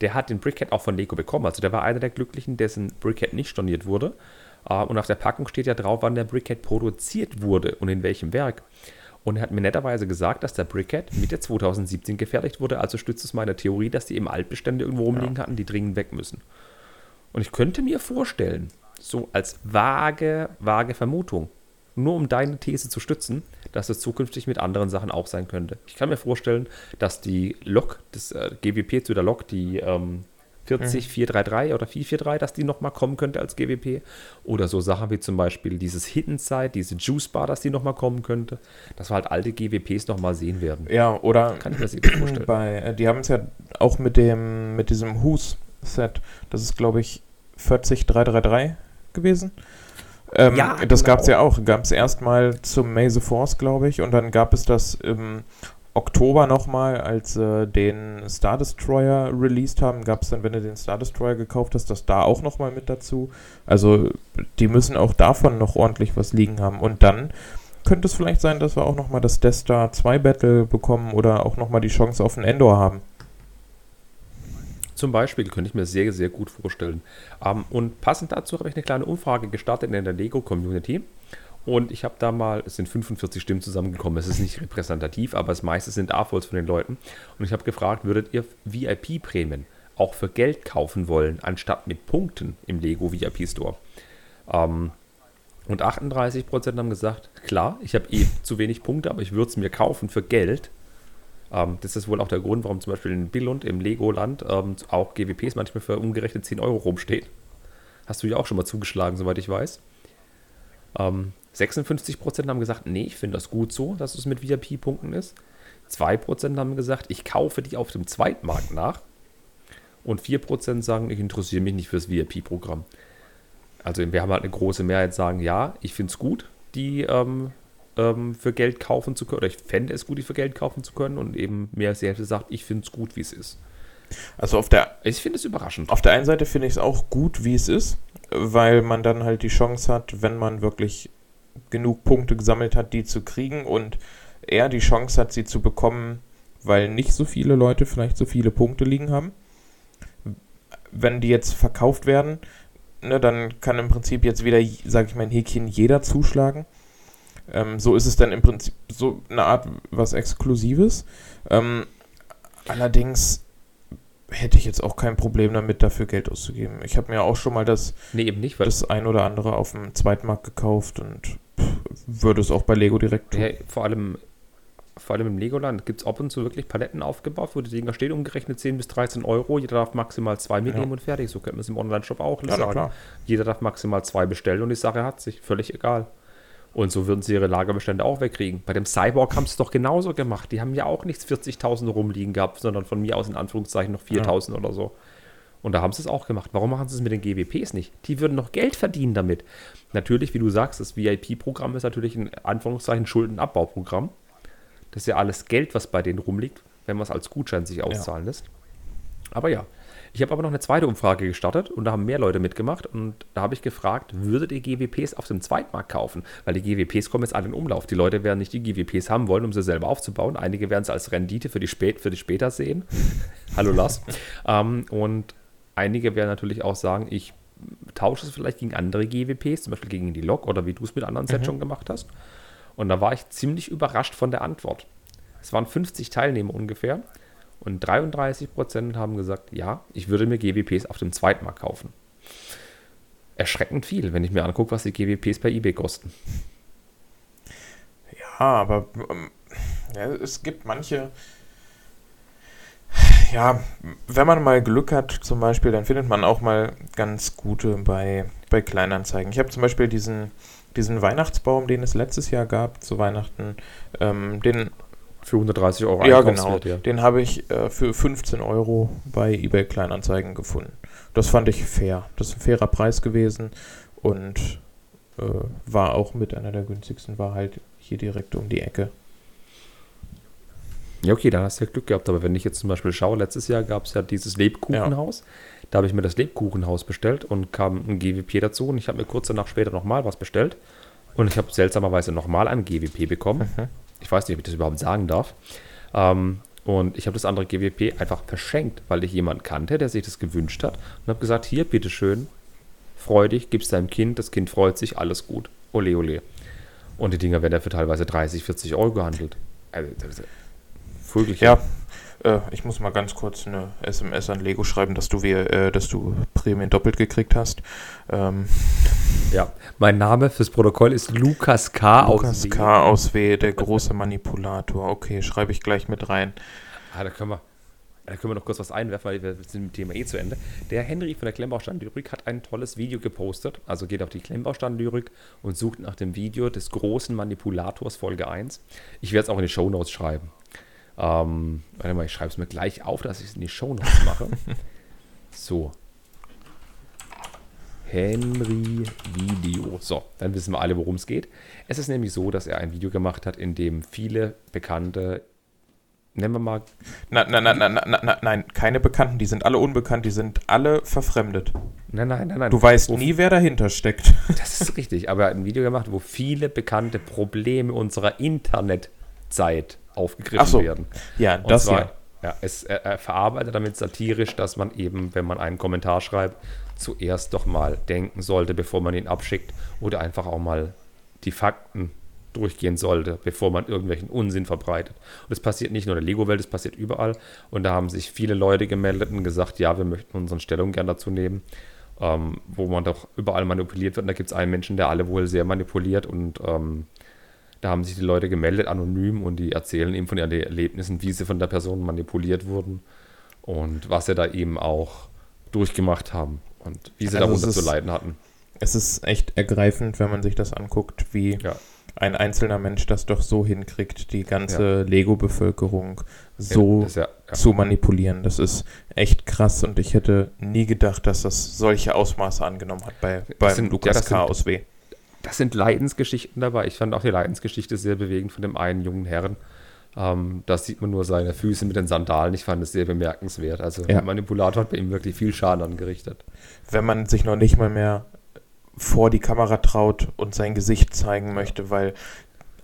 der hat den Brickhead auch von Lego bekommen. Also der war einer der Glücklichen, dessen Brickhead nicht storniert wurde. Äh, und auf der Packung steht ja drauf, wann der Brickhead produziert wurde und in welchem Werk. Und er hat mir netterweise gesagt, dass der Brickhead Mitte 2017 gefertigt wurde. Also stützt es meine Theorie, dass die eben Altbestände irgendwo rumliegen hatten, die dringend weg müssen. Und ich könnte mir vorstellen, so als vage, vage Vermutung, nur um deine These zu stützen, dass es zukünftig mit anderen Sachen auch sein könnte. Ich kann mir vorstellen, dass die Lok, das äh, GWP zu der Lok, die ähm, 40433 oder 443, dass die nochmal kommen könnte als GWP. Oder so Sachen wie zum Beispiel dieses Hidden Side, diese Juice Bar, dass die nochmal kommen könnte. Dass wir halt alte GWPs nochmal sehen werden. Ja, oder Kann ich mir sehr gut vorstellen. bei, äh, die haben es ja auch mit dem, mit diesem Hus-Set, das ist glaube ich 40333 gewesen. Ähm, Ja, das genau. gab es ja auch. Gab es erstmal zum May the Force, glaube ich, und dann gab es das im Oktober nochmal, als äh, den Star Destroyer released haben, gab es dann, wenn du den Star Destroyer gekauft hast, das da auch nochmal mit dazu. Also die müssen auch davon noch ordentlich was liegen haben. Und dann könnte es vielleicht sein, dass wir auch nochmal das Death Star 2 Battle bekommen oder auch nochmal die Chance auf einen Endor haben. Zum Beispiel könnte ich mir sehr, sehr gut vorstellen. Ähm, und passend dazu habe ich eine kleine Umfrage gestartet in der Lego-Community. Und ich habe da mal, es sind 45 Stimmen zusammengekommen, es ist nicht repräsentativ, aber das meiste sind AFOLs von den Leuten. Und ich habe gefragt, würdet ihr VIP-Prämien auch für Geld kaufen wollen, anstatt mit Punkten im Lego VIP Store? Ähm, und 38% haben gesagt, klar, ich habe eh zu wenig Punkte, aber ich würde es mir kaufen für Geld. Ähm, das ist wohl auch der Grund, warum zum Beispiel in Billund im Legoland ähm, auch GWPs manchmal für umgerechnet 10 Euro rumstehen. Hast du ja auch schon mal zugeschlagen, soweit ich weiß. Ähm, 56% haben gesagt, nee, ich finde das gut so, dass es mit VIP-Punkten ist. 2% haben gesagt, ich kaufe die auf dem Zweitmarkt nach. Und 4% sagen, ich interessiere mich nicht fürs VIP-Programm. Also wir haben halt eine große Mehrheit, sagen, ja, ich finde es gut, die ähm, ähm, für Geld kaufen zu können. Oder ich fände es gut, die für Geld kaufen zu können. Und eben mehr als die Hälfte sagt, ich finde es gut, wie es ist. Also auf der, Ich finde es überraschend. auf der einen Seite finde ich es auch gut, wie es ist, weil man dann halt die Chance hat, wenn man wirklich genug Punkte gesammelt hat, die zu kriegen und er die Chance hat, sie zu bekommen, weil nicht so viele Leute vielleicht so viele Punkte liegen haben. Wenn die jetzt verkauft werden, ne, dann kann im Prinzip jetzt wieder, sage ich mal, ein Häkchen jeder zuschlagen. Ähm, so ist es dann im Prinzip so eine Art was Exklusives. Ähm, allerdings hätte ich jetzt auch kein Problem damit, dafür Geld auszugeben. Ich habe mir auch schon mal das, Nee, eben nicht, das ein oder andere auf dem Zweitmarkt gekauft und würde es auch bei Lego direkt tun. Ja, vor allem, vor allem im Legoland gibt es ab und zu wirklich Paletten aufgebaut, wo die Dinger stehen, umgerechnet 10 bis 13 Euro. Jeder darf maximal zwei mitnehmen Ja. und fertig. So könnte man es im Online-Shop auch Ja, sagen. Jeder darf maximal zwei bestellen und die Sache hat sich. Völlig egal. Und so würden sie ihre Lagerbestände auch wegkriegen. Bei dem Cyborg haben sie es doch genauso gemacht. Die haben ja auch nichts 40.000 rumliegen gehabt, sondern von mir aus in Anführungszeichen noch 4.000 oder so. Und da haben sie es auch gemacht. Warum machen sie es mit den GWPs nicht? Die würden noch Geld verdienen damit. Natürlich, wie du sagst, das VIP-Programm ist natürlich ein Anführungszeichen Schuldenabbauprogramm. Das ist ja alles Geld, was bei denen rumliegt, wenn man es als Gutschein sich auszahlen lässt. Aber ja, ich habe aber noch eine zweite Umfrage gestartet und da haben mehr Leute mitgemacht und da habe ich gefragt, würdet ihr GWPs auf dem Zweitmarkt kaufen? Weil die GWPs kommen jetzt alle in Umlauf. Die Leute werden nicht die GWPs haben wollen, um sie selber aufzubauen. Einige werden es als Rendite für die, spät, für die später sehen. Hallo Lars. ähm, und einige werden natürlich auch sagen, ich tausche es vielleicht gegen andere GWPs, zum Beispiel gegen die Lok oder wie du es mit anderen Sets schon gemacht hast. Und da war ich ziemlich überrascht von der Antwort. Es waren 50 Teilnehmer ungefähr und 33% haben gesagt, ja, ich würde mir GWPs auf dem Zweitmarkt kaufen. Erschreckend viel, wenn ich mir angucke, was die GWPs bei eBay kosten. Ja, aber ähm, ja, es gibt manche. Ja, wenn man mal Glück hat, zum Beispiel, dann findet man auch mal ganz gute bei, bei Kleinanzeigen. Ich habe zum Beispiel diesen, diesen Weihnachtsbaum, den es letztes Jahr gab zu Weihnachten, ähm, den, Für 130 Euro ja genau, ja. den habe ich äh, für 15 Euro bei eBay Kleinanzeigen gefunden. Das fand ich fair. Das ist ein fairer Preis gewesen und äh, war auch mit einer der günstigsten, war halt hier direkt um die Ecke. Ja, okay, dann hast du ja Glück gehabt. Aber wenn ich jetzt zum Beispiel schaue, letztes Jahr gab es ja dieses Lebkuchenhaus. Da habe ich mir das Lebkuchenhaus bestellt und kam ein GWP dazu. Und ich habe mir kurz danach später nochmal was bestellt. Und ich habe seltsamerweise nochmal ein GWP bekommen. Mhm. Ich weiß nicht, ob ich das überhaupt sagen darf. Ähm, und ich habe das andere GWP einfach verschenkt, weil ich jemanden kannte, der sich das gewünscht hat. Und habe gesagt, hier, bitteschön, freu dich, gib's deinem Kind, das Kind freut sich, alles gut. Ole, ole. Und die Dinger werden ja für teilweise 30, 40 Euro gehandelt. Also, das ist. Ja, äh, ich muss mal ganz kurz eine SMS an Lego schreiben, dass du wir, äh, dass du Prämien doppelt gekriegt hast. Ähm, Ja, mein Name fürs Protokoll ist Lukas K. Lukas. K. aus W, der große Manipulator. Okay, schreibe ich gleich mit rein. Ah, da können wir, da können wir noch kurz was einwerfen, weil wir sind mit dem Thema eh zu Ende. Der Henry von der Klemmbaustein-Lyrik hat ein tolles Video gepostet. Also geht auf die Klemmbaustein-Lyrik und sucht nach dem Video des großen Manipulators Folge 1. Ich werde es auch in die Shownotes schreiben. Ähm, warte mal, ich schreibe es mir gleich auf, dass ich es in die Shownotes mache. so. Henry Video. So, dann wissen wir alle, worum es geht. Es ist nämlich so, dass er ein Video gemacht hat, in dem viele bekannte, nennen wir mal Na, na, na, na, na, na, nein, keine Bekannten, die sind alle unbekannt, die sind alle verfremdet. Nein, nein, nein, nein. Du weißt Wo- nie, wer dahinter steckt. Das ist richtig, aber er hat ein Video gemacht, wo viele bekannte Probleme unserer Internetzeit aufgegriffen so, werden. Ja, Und das zwar, ja. ja. es, er, er verarbeitet damit satirisch, dass man eben, wenn man einen Kommentar schreibt, zuerst doch mal denken sollte, bevor man ihn abschickt oder einfach auch mal die Fakten durchgehen sollte, bevor man irgendwelchen Unsinn verbreitet. Und das passiert nicht nur in der Lego-Welt, das passiert überall. Und da haben sich viele Leute gemeldet und gesagt, ja, wir möchten unsere Stellung gern dazu nehmen, ähm, wo man doch überall manipuliert wird. Und da gibt es einen Menschen, der alle wohl sehr manipuliert und ähm, da haben sich die Leute gemeldet, anonym, und die erzählen eben von ihren Erlebnissen, wie sie von der Person manipuliert wurden und was sie da eben auch durchgemacht haben und wie sie also darunter zu leiden hatten. Es ist echt ergreifend, wenn man sich das anguckt, wie ja. ein einzelner Mensch das doch so hinkriegt, die ganze ja. Lego-Bevölkerung so ja, zu manipulieren. Das ist echt krass und ich hätte nie gedacht, dass das solche Ausmaße angenommen hat bei, beim sind, Lukas K. aus W. Das sind Leidensgeschichten dabei. Ich fand auch die Leidensgeschichte sehr bewegend von dem einen jungen Herrn. Ähm, da sieht man nur seine Füße mit den Sandalen. Ich fand es sehr bemerkenswert. Also ja. der Manipulator hat bei ihm wirklich viel Schaden angerichtet. Wenn man sich noch nicht mal mehr vor die Kamera traut und sein Gesicht zeigen möchte, weil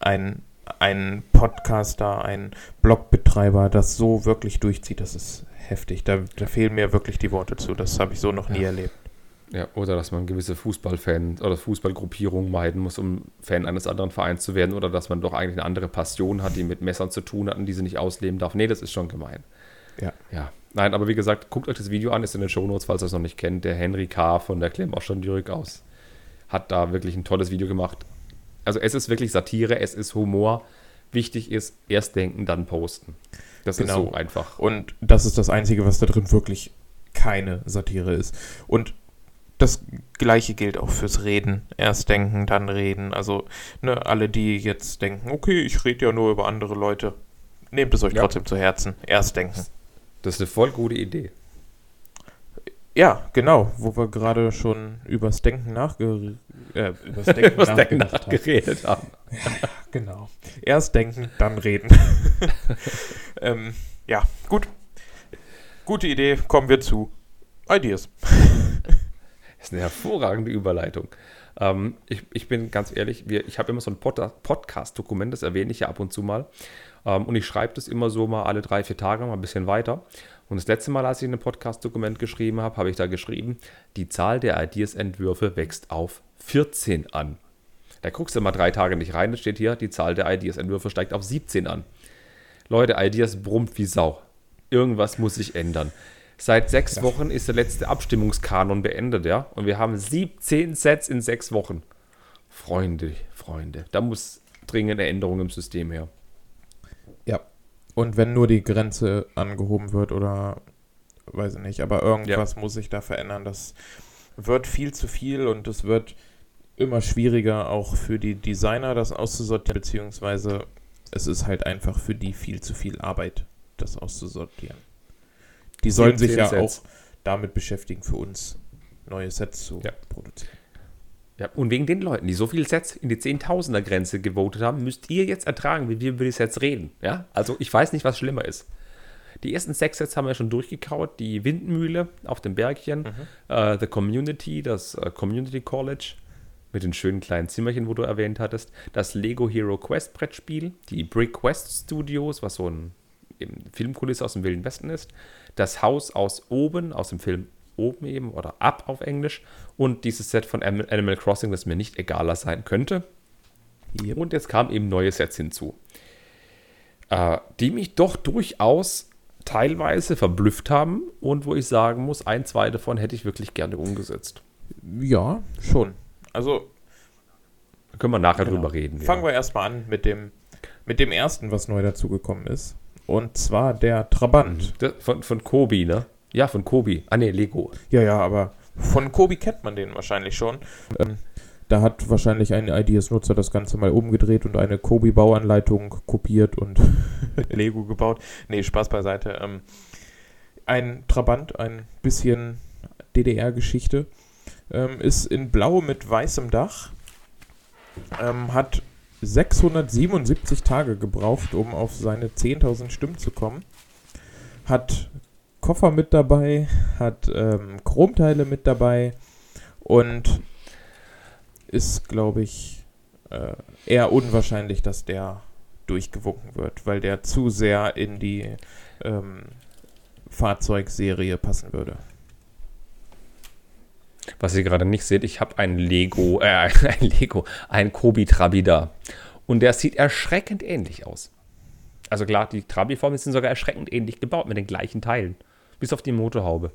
ein, ein Podcaster, ein Blogbetreiber das so wirklich durchzieht, das ist heftig. Da, da fehlen mir wirklich die Worte zu. Das habe ich so noch nie ja. erlebt. Ja, oder dass man gewisse Fußballfans oder Fußballgruppierungen meiden muss, um Fan eines anderen Vereins zu werden, oder dass man doch eigentlich eine andere Passion hat, die mit Messern zu tun hat und diese nicht ausleben darf. Nee, das ist schon gemein. Ja. Ja. Nein, aber wie gesagt, guckt euch das Video an, ist in den Shownotes, falls ihr es noch nicht kennt. Der Henry K. von der Clem auch schon Lyrik aus hat da wirklich ein tolles Video gemacht. Also es ist wirklich Satire, es ist Humor. Wichtig ist, erst denken, dann posten. Das genau. ist so einfach. Und das ist das Einzige, was da drin wirklich keine Satire ist. Und das gleiche gilt auch fürs Reden. Erst denken, dann reden. Also, ne, alle, die jetzt denken, okay, ich rede ja nur über andere Leute, nehmt es euch ja. trotzdem zu Herzen. Erst denken. Das ist eine voll gute Idee. Ja, genau, wo wir gerade schon übers Denken, nachge äh, übers Denken, übers Denken nachgeredet haben. Ja, genau. Erst denken, dann reden. ähm, ja, gut. Gute Idee, kommen wir zu Ideas. Das ist eine hervorragende Überleitung. Ähm, ich, ich bin ganz ehrlich, wir, ich habe immer so ein Pod Podcast-Dokument, das erwähne ich ja ab und zu mal. Ähm, und ich schreibe das immer so mal alle drei, vier Tage mal ein bisschen weiter. Und das letzte Mal, als ich ein Podcast-Dokument geschrieben habe, habe ich da geschrieben, die Zahl der Ideas-Entwürfe wächst auf 14 an. Da guckst du mal drei Tage nicht rein, da steht hier, die Zahl der Ideas-Entwürfe steigt auf 17 an. Leute, Ideas brummt wie Sau. Irgendwas muss sich ändern. Seit sechs ja. Wochen ist der letzte Abstimmungskanon beendet, ja. Und wir haben 17 Sets in sechs Wochen. Freunde, Freunde, da muss dringend eine Änderung im System her. Ja. Und wenn nur die Grenze angehoben wird oder weiß ich nicht, aber irgendwas ja. muss sich da verändern. Das wird viel zu viel und es wird immer schwieriger auch für die Designer das auszusortieren, beziehungsweise es ist halt einfach für die viel zu viel Arbeit, das auszusortieren. Die sollen sich ja Sets. auch damit beschäftigen, für uns neue Sets zu ja. produzieren. Ja, und wegen den Leuten, die so viele Sets in die Zehntausender-Grenze gewotet haben, müsst ihr jetzt ertragen, wie wir über die Sets reden. Ja? Also ich weiß nicht, was schlimmer ist. Die ersten sechs Sets haben wir schon durchgekaut. Die Windmühle auf dem Bergchen, mhm. uh, The Community, das uh, Community College mit den schönen kleinen Zimmerchen, wo du erwähnt hattest. Das Lego Hero Quest Brettspiel, die Brick Quest Studios, was so ein Filmkulisse aus dem Wilden Westen ist das Haus aus oben, aus dem Film oben eben oder ab auf Englisch und dieses Set von Animal Crossing, das mir nicht egaler sein könnte. Yep. Und jetzt kamen eben neue Sets hinzu, äh, die mich doch durchaus teilweise verblüfft haben und wo ich sagen muss, ein, zwei davon hätte ich wirklich gerne umgesetzt. Ja, schon. Also da können wir nachher genau. drüber reden. Fangen ja. wir erstmal an mit dem, mit dem ersten, was neu dazugekommen ist. Und zwar der Trabant. Mhm. Von, von Kobi, ne? Ja, von Kobi. Ah, ne, Lego. Ja, ja, aber von Kobi kennt man den wahrscheinlich schon. Ähm, da hat wahrscheinlich ein IDS-Nutzer das Ganze mal umgedreht und eine Kobi-Bauanleitung kopiert und Lego gebaut. Nee, Spaß beiseite. Ähm, ein Trabant, ein bisschen DDR-Geschichte, ähm, ist in blau mit weißem Dach, ähm, hat 677 Tage gebraucht, um auf seine 10.000 Stimmen zu kommen. Hat Koffer mit dabei, hat ähm, Chromteile mit dabei und ist, glaube ich, äh, eher unwahrscheinlich, dass der durchgewunken wird, weil der zu sehr in die ähm, Fahrzeugserie passen würde. Was ihr gerade nicht seht, ich habe ein Lego, äh, ein Lego, ein Kobi Trabi da. Und der sieht erschreckend ähnlich aus. Also klar, die Trabi-Formen sind sogar erschreckend ähnlich gebaut mit den gleichen Teilen. Bis auf die Motorhaube.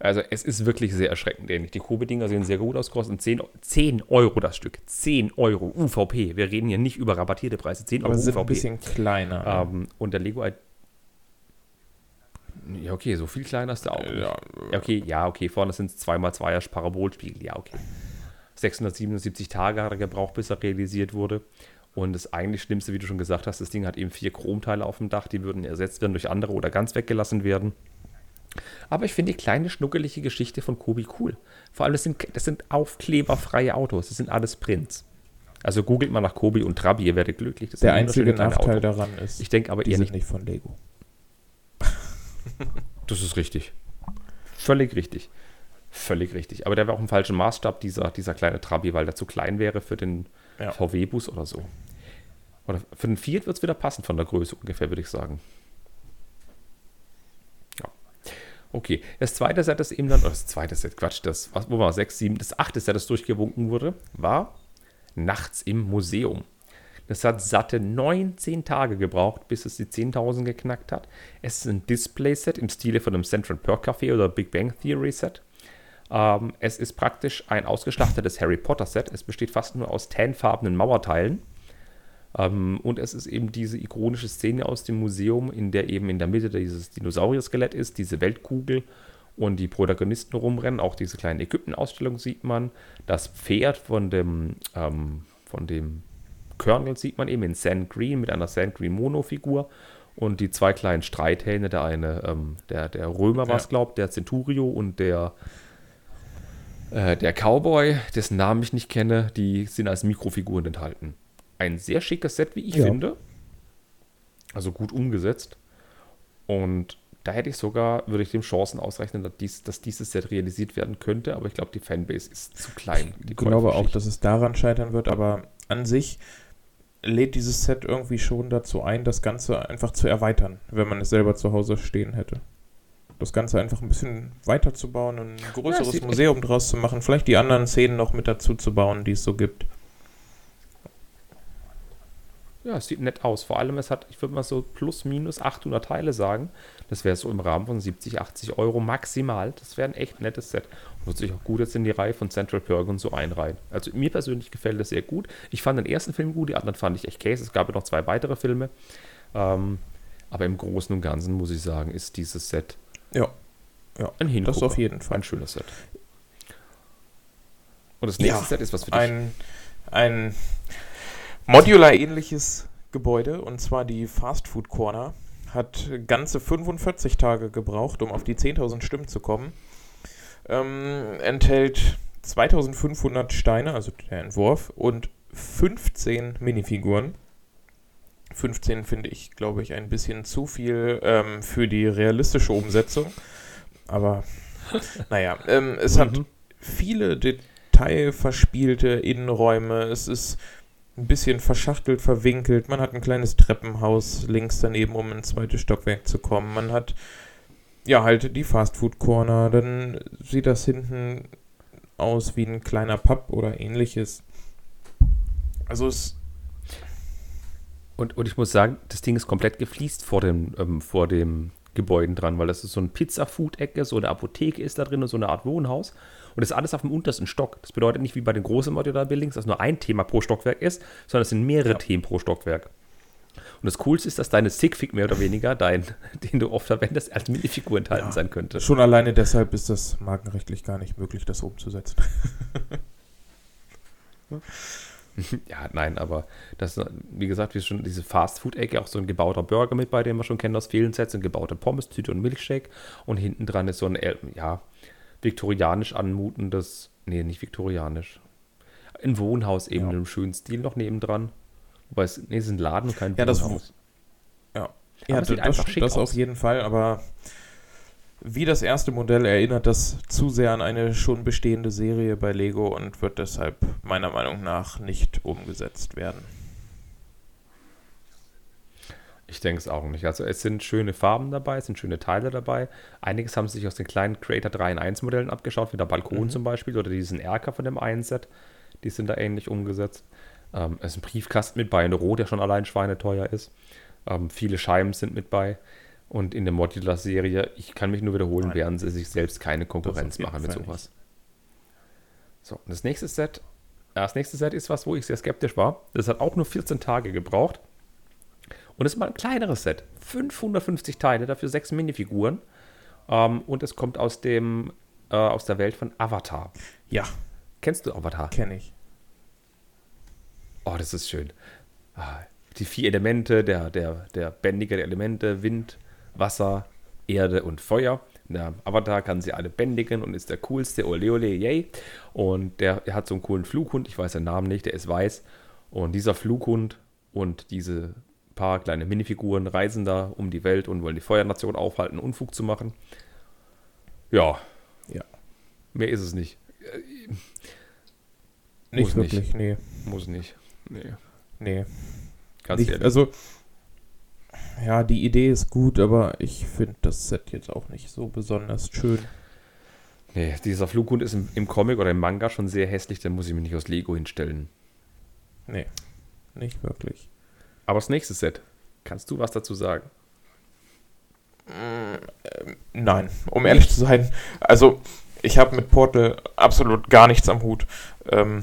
Also es ist wirklich sehr erschreckend ähnlich. Die Kobe-Dinger sehen sehr gut aus, kosten 10, 10 Euro das Stück. 10 Euro UVP. Wir reden hier nicht über rabattierte Preise. 10 Aber Euro sie sind UVP. ein bisschen kleiner. Ähm, und der Lego. Ja, okay, so viel kleiner ist der auch. nicht. ja, Ja, okay, ja, okay, vorne sind es 2x2er Parabolspiegel, ja, okay. 677 Tage hat er gebraucht, bis er realisiert wurde. Und das eigentlich Schlimmste, wie du schon gesagt hast, das Ding hat eben vier Chromteile auf dem Dach, die würden ersetzt werden durch andere oder ganz weggelassen werden. Aber ich finde die kleine, schnuckelige Geschichte von Kobi cool. Vor allem, das sind, das sind aufkleberfreie Autos, das sind alles Prints. Also googelt mal nach Kobi und Trabi, ihr werdet glücklich. Das der einzige Nachteil daran ist, Ich denke aber die eher sind nicht. nicht von Lego. Das ist richtig. Völlig richtig. Völlig richtig. Aber der wäre auch im falschen Maßstab, dieser, dieser kleine Trabi, weil der zu klein wäre für den Ja. VW-Bus oder so. Oder für den Fiat wird es wieder passen von der Größe ungefähr, würde ich sagen. Ja. Okay. Das zweite Set, das eben dann, oder das zweite Set, Quatsch, das, wo war 6, 7, das achte Set, das durchgewunken wurde, war Nachts im Museum. Das hat satte 19 Tage gebraucht, bis es die 10.000 geknackt hat. Es ist ein Display-Set im Stile von einem Central Perk Café oder Big Bang Theory Set. Ähm, es ist praktisch ein ausgeschlachtetes Harry Potter Set. Es besteht fast nur aus tanfarbenen Mauerteilen. Ähm, und es ist eben diese ikonische Szene aus dem Museum, in der eben in der Mitte dieses Dinosaurier-Skelett ist, diese Weltkugel und die Protagonisten rumrennen. Auch diese kleine Ägypten-Ausstellung sieht man. Das Pferd von dem, ähm, von dem Colonel sieht man eben in Sand Green mit einer Sand Green Mono-Figur. Und die zwei kleinen Streithähne, der eine, ähm, der, der Römer Ja. was glaubt, der Centurio und der, äh, der Cowboy, dessen Namen ich nicht kenne, die sind als Mikrofiguren enthalten. Ein sehr schickes Set, wie ich Ja. finde. Also gut umgesetzt. Und da hätte ich sogar, würde ich dem Chancen ausrechnen, dass, dies, dass dieses Set realisiert werden könnte, aber ich glaube, die Fanbase ist zu klein. Ich glaube auch, dass es daran scheitern wird, aber an sich lädt dieses Set irgendwie schon dazu ein, das Ganze einfach zu erweitern, wenn man es selber zu Hause stehen hätte. Das Ganze einfach ein bisschen weiterzubauen, ein größeres echt- Museum draus zu machen, vielleicht die anderen Szenen noch mit dazu zu bauen, die es so gibt. Ja, es sieht nett aus. Vor allem, es hat, ich würde mal so plus minus 800 Teile sagen. Das wäre so im Rahmen von 70, 80 Euro maximal. Das wäre ein echt nettes Set. Und wird sich auch gut jetzt in die Reihe von Central Perk und so einreihen. Also mir persönlich gefällt das sehr gut. Ich fand den ersten Film gut, die anderen fand ich echt Käse. Es gab ja noch zwei weitere Filme. Ähm, aber im Großen und Ganzen muss ich sagen, ist dieses Set Ja, ja ein Hingucker. das auf jeden Fall. Ein schönes Set. Und das nächste Ja, Set ist was für dich. Ein, ein modular-ähnliches Gebäude, und zwar die Fast Food Corner, hat ganze 45 Tage gebraucht, um auf die 10.000 Stimmen zu kommen. Ähm, enthält 2500 Steine, also der Entwurf, und 15 Minifiguren. 15 finde ich, glaube ich, ein bisschen zu viel ähm, für die realistische Umsetzung. Aber naja, ähm, es hat Mhm. viele detailverspielte Innenräume. Es ist ein bisschen verschachtelt, verwinkelt. Man hat ein kleines Treppenhaus links daneben, um ins zweite Stockwerk zu kommen. Man hat ja halt die Fastfood Corner. Dann sieht das hinten aus wie ein kleiner Pub oder ähnliches. Also es Und, und ich muss sagen, das Ding ist komplett gefliest vor dem, ähm, vor dem Gebäuden dran, weil das ist so ein Pizza-Food-Ecke, so eine Apotheke ist da drin und so eine Art Wohnhaus. Und das ist alles auf dem untersten Stock. Das bedeutet nicht wie bei den großen Modular Buildings, dass nur ein Thema pro Stockwerk ist, sondern es sind mehrere Ja. Themen pro Stockwerk. Und das Coolste ist, dass deine Sigfig mehr oder weniger, dein, den du oft verwendest, als Minifigur enthalten Ja. sein könnte. schon alleine deshalb ist das markenrechtlich gar nicht möglich, das umzusetzen. Ja, nein, aber das, wie gesagt, wie schon diese Fast-Food-Ecke, auch so ein gebauter Burger mit bei, den wir schon kennen aus vielen Sets, eine gebaute Pommes-Tüte und Milkshake. Und hinten dran ist so ein, ja, viktorianisch anmutendes, nee, nicht viktorianisch. Ein Wohnhaus eben Ja. in einem schönen Stil noch nebendran. Wobei es, nee, es ist ein Laden und kein Ja, das Wohnhaus. Ja, Aber es sieht das, einfach das, das auf jeden Fall, aber wie das erste Modell erinnert das zu sehr an eine schon bestehende Serie bei Lego und wird deshalb meiner Meinung nach nicht umgesetzt werden. Ich denke es auch nicht. Also es sind schöne Farben dabei, es sind schöne Teile dabei. Einiges haben sie sich aus den kleinen Creator 3 in 1 Modellen abgeschaut, wie der Balkon mhm. zum Beispiel oder diesen Erker von dem einen Set. Die sind da ähnlich umgesetzt. Ähm, es ist ein Briefkasten mit bei, ein Rot, der schon allein schweineteuer ist. Ähm, viele Scheiben sind mit bei. Und in der Modular-Serie, ich kann mich nur wiederholen, Nein. werden sie sich selbst keine Konkurrenz machen mit sowas. Nicht. So, und das nächste Set, das nächste Set ist was, wo ich sehr skeptisch war. Das hat auch nur 14 Tage gebraucht. Und es ist mal ein kleineres Set. 550 Teile, dafür sechs Minifiguren. Ähm, und es kommt aus dem äh, aus der Welt von Avatar. Ja. Kennst du Avatar? Kenn ich. Oh, das ist schön. Ah, die vier Elemente, der, der, der Bändiger der Elemente, Wind, Wasser, Erde und Feuer. Der Avatar kann sie alle bändigen und ist der coolste, ole ole, yay. Und der, der hat so einen coolen Flughund, ich weiß den Namen nicht, der ist weiß. Und dieser Flughund und diese paar kleine Minifiguren reisen da um die Welt und wollen die Feuernation aufhalten, Unfug zu machen. Ja. Ja. Mehr ist es nicht. Nicht wirklich, nicht. nee. Muss nicht. Nee. Nee. Ganz nicht, ehrlich. Also, ja, die Idee ist gut, aber ich finde das Set jetzt auch nicht so besonders schön. Nee, dieser Flughund ist im, im, Comic oder im Manga schon sehr hässlich, dann muss ich mich nicht aus Lego hinstellen. Nee, nicht wirklich. Aber das nächste Set, kannst du was dazu sagen? Mm, nein, um ehrlich zu sein. Also, ich habe mit Portal absolut gar nichts am Hut. Ähm,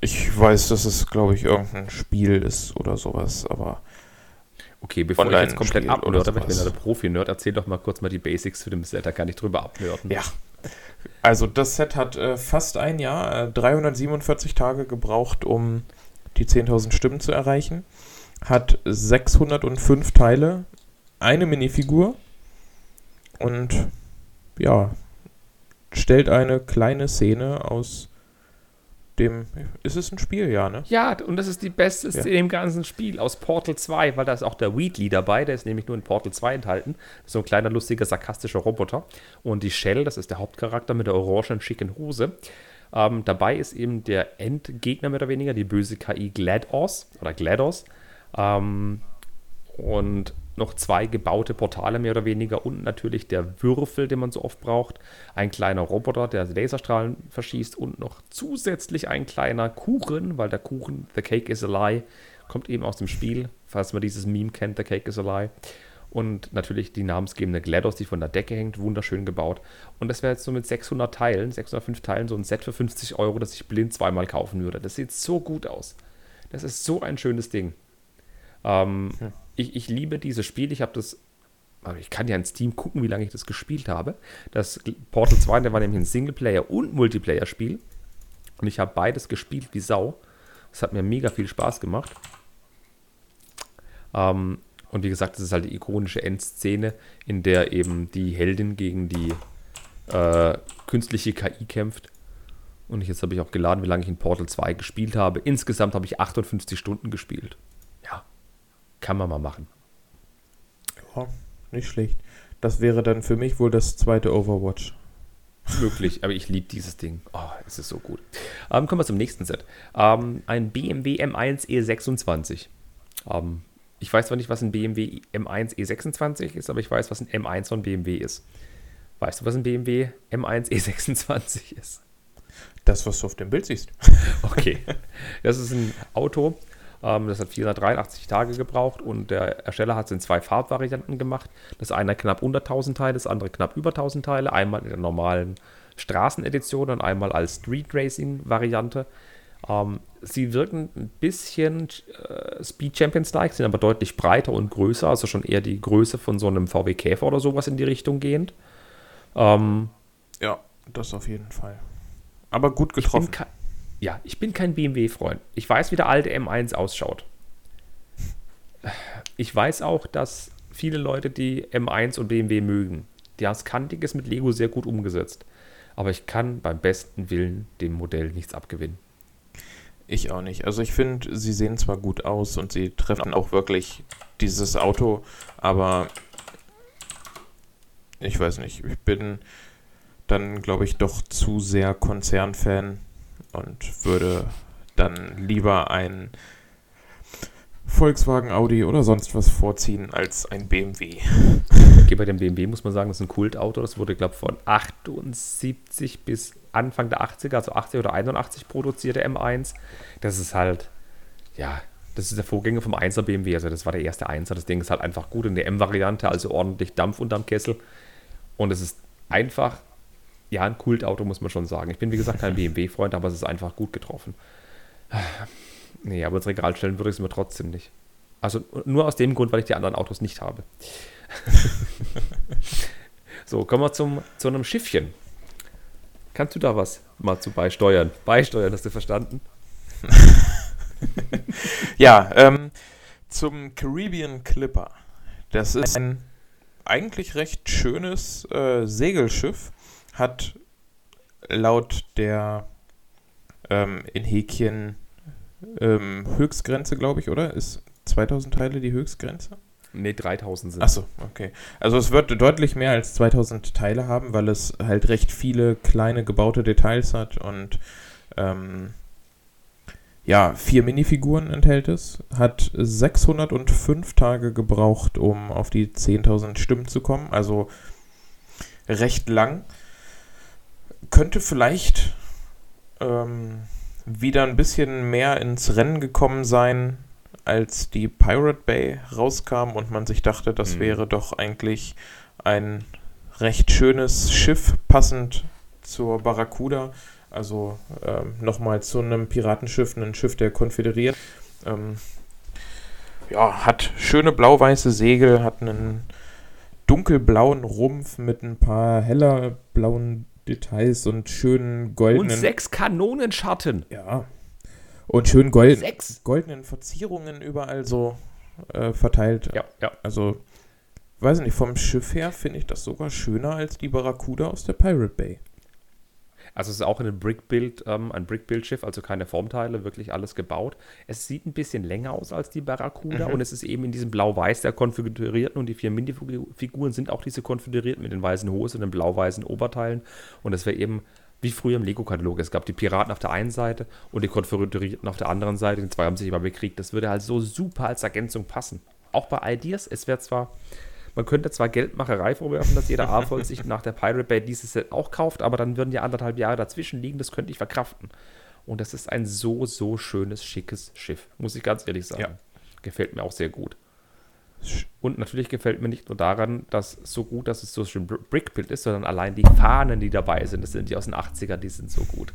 ich weiß, dass es, glaube ich, irgendein Spiel ist oder sowas, aber Okay, bevor ich jetzt komplett abnörde, wenn ich mir der Profi-Nerd, erzähl doch mal kurz mal die Basics zu dem Set, da kann ich drüber abnörden. Ja. Also das Set hat äh, fast ein Jahr, äh, 347 Tage gebraucht, um die 10.000 Stimmen zu erreichen. Hat 605 Teile, eine Minifigur und ja, stellt eine kleine Szene aus dem. Ist es ein Spiel, ja, ne? Ja, und das ist die beste ja. Szene im ganzen Spiel aus Portal 2, weil da ist auch der Wheatley dabei, der ist nämlich nur in Portal 2 enthalten. So ein kleiner, lustiger, sarkastischer Roboter. Und die Shell, das ist der Hauptcharakter mit der orangen, schicken Hose. Ähm, dabei ist eben der Endgegner mehr oder weniger, die böse KI GLaDOS oder GLaDOS. Ähm, und noch zwei gebaute Portale mehr oder weniger und natürlich der Würfel, den man so oft braucht. Ein kleiner Roboter, der Laserstrahlen verschießt und noch zusätzlich ein kleiner Kuchen, weil der Kuchen, The Cake is a Lie, kommt eben aus dem Spiel, falls man dieses Meme kennt, The Cake is a Lie. Und natürlich die namensgebende GLaDOS, die von der Decke hängt, wunderschön gebaut. Und das wäre jetzt so mit 600 Teilen, 605 Teilen, so ein Set für 50 Euro, das ich blind zweimal kaufen würde. Das sieht so gut aus. Das ist so ein schönes Ding. Ähm, hm ich, ich liebe dieses Spiel. Ich habe das, ich kann ja in Steam gucken, wie lange ich das gespielt habe. Das Portal 2, der war nämlich ein Singleplayer- und Multiplayer-Spiel. Und ich habe beides gespielt wie Sau. Es hat mir mega viel Spaß gemacht. Ähm, und wie gesagt, das ist halt die ikonische Endszene, in der eben die Heldin gegen die äh, künstliche KI kämpft. Und jetzt habe ich auch geladen, wie lange ich in Portal 2 gespielt habe. Insgesamt habe ich 58 Stunden gespielt. Kann man mal machen. Ja, nicht schlecht. Das wäre dann für mich wohl das zweite Overwatch. Möglich, aber ich liebe dieses Ding. Oh, es ist so gut. Ähm, kommen wir zum nächsten Set. Ähm, ein BMW M1 E26. Ähm, ich weiß zwar nicht, was ein BMW M1 E26 ist, aber ich weiß, was ein M1 von BMW ist. Weißt du, was ein BMW M1 E26 ist? Das, was du auf dem Bild siehst. Okay. Das ist ein Auto, das hat 483 Tage gebraucht und der Ersteller hat es in zwei Farbvarianten gemacht. Das eine knapp unter 1000 Teile, das andere knapp über 1000 Teile. Einmal in der normalen Straßenedition und einmal als Street Racing Variante. Ähm, sie wirken ein bisschen äh, Speed Champions-like, sind aber deutlich breiter und größer, also schon eher die Größe von so einem VW Käfer oder sowas in die Richtung gehend. Ähm, ja, das auf jeden Fall. Aber gut getroffen. Ich bin, ja, ich bin kein BMW-Freund. Ich weiß, wie der alte M1 ausschaut. Ich weiß auch, dass viele Leute die M1 und BMW mögen. Die haben Kantiges mit Lego sehr gut umgesetzt. Aber ich kann beim besten Willen dem Modell nichts abgewinnen. Ich auch nicht. Also ich finde, sie sehen zwar gut aus und sie treffen auch wirklich dieses Auto, aber ich weiß nicht. Ich bin dann, glaube ich, doch zu sehr Konzernfan und würde dann lieber ein Volkswagen, Audi oder sonst was vorziehen als ein BMW. Okay, bei dem BMW muss man sagen, das ist ein Kultauto. Das wurde, glaube ich, von 78 bis Anfang der 80er, also 80 oder 81 produzierte M1. Das ist halt, ja, das ist der Vorgänger vom 1er BMW. Also das war der erste 1er. Das Ding ist halt einfach gut in der M-Variante, also ordentlich Dampf unterm Kessel. Und es ist einfach, ja, ein Kultauto, muss man schon sagen. Ich bin, wie gesagt, kein BMW-Freund, aber es ist einfach gut getroffen. Nee, aber ins Regal stellen würde ich es mir trotzdem nicht. Also nur aus dem Grund, weil ich die anderen Autos nicht habe. so, kommen wir zum, zu einem Schiffchen. Kannst du da was mal zu beisteuern? Beisteuern, hast du verstanden? ja, ähm, zum Caribbean Clipper. Das ist ein eigentlich recht schönes äh, Segelschiff. Hat laut der ähm, in Häkchen ähm, Höchstgrenze, glaube ich, oder? Ist 2000 Teile die Höchstgrenze? Ne, 3000 sind. Achso, okay. Also es wird deutlich mehr als 2000 Teile haben, weil es halt recht viele kleine gebaute Details hat und ähm, ja, vier Minifiguren enthält es. Hat 605 Tage gebraucht, um auf die 10.000 Stimmen zu kommen. Also recht lang. Könnte vielleicht ähm, wieder ein bisschen mehr ins Rennen gekommen sein, als die Pirate Bay rauskam und man sich dachte, das mhm. wäre doch eigentlich ein recht schönes Schiff, passend zur Barracuda. Also ähm, nochmal zu einem Piratenschiff, ein Schiff der Konföderiert. Ähm, ja, hat schöne blau-weiße Segel, hat einen dunkelblauen Rumpf mit ein paar heller blauen Details und schönen goldenen. Und sechs Kanonenschatten. Ja. Und schön gold sechs. goldenen Verzierungen überall so äh, verteilt. Ja, ja. Also, weiß nicht, vom Schiff her finde ich das sogar schöner als die Barracuda aus der Pirate Bay. Also es ist auch ein Brickbuild, ähm, ein Brickbuild-Schiff, also keine Formteile, wirklich alles gebaut. Es sieht ein bisschen länger aus als die Barracuda mhm. und es ist eben in diesem Blau-Weiß der konfigurierten und die vier Minifiguren sind auch diese konfigurierten mit den weißen Hosen und den blau-weißen Oberteilen und es wäre eben wie früher im Lego-Katalog. Es gab die Piraten auf der einen Seite und die Konfigurierten auf der anderen Seite. Die zwei haben sich immer bekriegt. Das würde halt so super als Ergänzung passen. Auch bei Ideas, es wäre zwar man könnte zwar Geldmacherei vorwerfen, dass jeder AFOL sich nach der Pirate Bay dieses Set auch kauft, aber dann würden ja anderthalb Jahre dazwischen liegen, das könnte ich verkraften. Und das ist ein so, so schönes, schickes Schiff, muss ich ganz ehrlich sagen. Ja. Gefällt mir auch sehr gut. Und natürlich gefällt mir nicht nur daran, dass so gut, dass es so schön Brickbuild ist, sondern allein die Fahnen, die dabei sind, das sind die aus den 80ern, die sind so gut.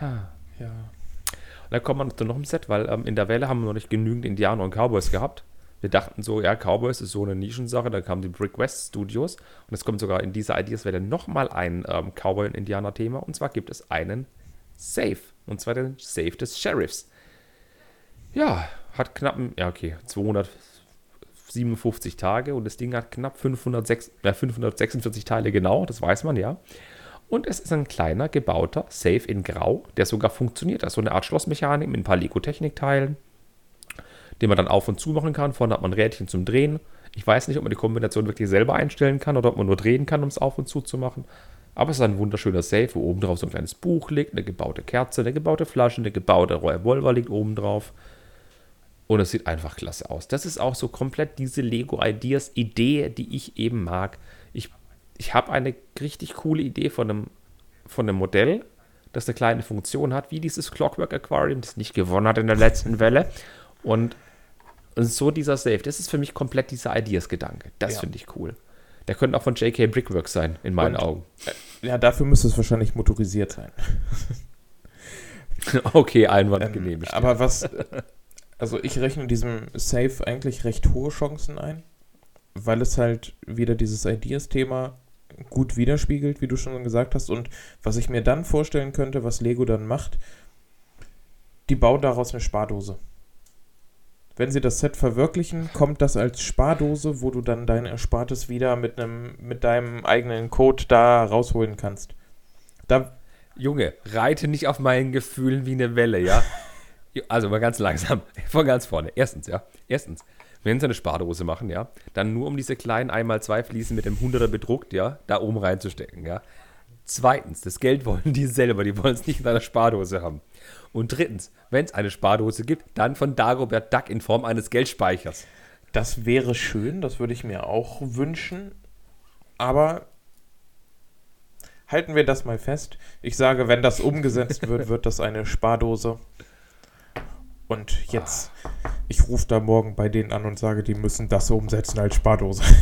Ha. Ja. Und dann kommt man zu noch im Set, weil ähm, in der Welle haben wir noch nicht genügend Indianer und Cowboys gehabt wir dachten so, ja, Cowboys ist so eine Nischensache, dann kamen die Brick West Studios und es kommt sogar in dieser Ideas-Welle nochmal ein ähm, Cowboy- und Indianer-Thema und zwar gibt es einen Safe und zwar den Safe des Sheriffs. Ja, hat knapp, ja okay, 257 Tage und das Ding hat knapp 506, äh, 546 Teile genau, das weiß man ja. Und es ist ein kleiner gebauter Safe in Grau, der sogar funktioniert. Also eine Art Schlossmechanik mit ein paar Lego-Technik-Teilen den man dann auf und zu machen kann. Vorne hat man ein Rädchen zum Drehen. Ich weiß nicht, ob man die Kombination wirklich selber einstellen kann oder ob man nur drehen kann, um es auf und zu zu machen. Aber es ist ein wunderschöner Safe, wo oben drauf so ein kleines Buch liegt, eine gebaute Kerze, eine gebaute Flasche, eine gebaute Revolver liegt oben drauf. Und es sieht einfach klasse aus. Das ist auch so komplett diese Lego Ideas Idee, die ich eben mag. Ich, ich habe eine richtig coole Idee von einem, von einem Modell, das eine kleine Funktion hat, wie dieses Clockwork Aquarium, das nicht gewonnen hat in der letzten Welle. Und und so dieser Safe, das ist für mich komplett dieser Ideas-Gedanke. Das ja. finde ich cool. Der könnte auch von JK Brickworks sein, in meinen Und, Augen. Äh, ja, dafür müsste es wahrscheinlich motorisiert sein. okay, Einwand ähm, genehmigt. Aber was, also ich rechne diesem Safe eigentlich recht hohe Chancen ein, weil es halt wieder dieses Ideas-Thema gut widerspiegelt, wie du schon gesagt hast. Und was ich mir dann vorstellen könnte, was Lego dann macht, die bauen daraus eine Spardose wenn sie das Set verwirklichen, kommt das als Spardose, wo du dann dein Erspartes wieder mit einem mit deinem eigenen Code da rausholen kannst. Da Junge, reite nicht auf meinen Gefühlen wie eine Welle, ja? also mal ganz langsam, von ganz vorne. Erstens, ja. Erstens, wenn sie eine Spardose machen, ja, dann nur um diese kleinen 1x2 Fliesen mit dem 100er bedruckt, ja, da oben reinzustecken, ja. Zweitens, das Geld wollen die selber, die wollen es nicht in einer Spardose haben. Und drittens, wenn es eine Spardose gibt, dann von Dagobert Duck in Form eines Geldspeichers. Das wäre schön, das würde ich mir auch wünschen. Aber halten wir das mal fest. Ich sage, wenn das umgesetzt wird, wird das eine Spardose. Und jetzt, ich rufe da morgen bei denen an und sage, die müssen das umsetzen als Spardose.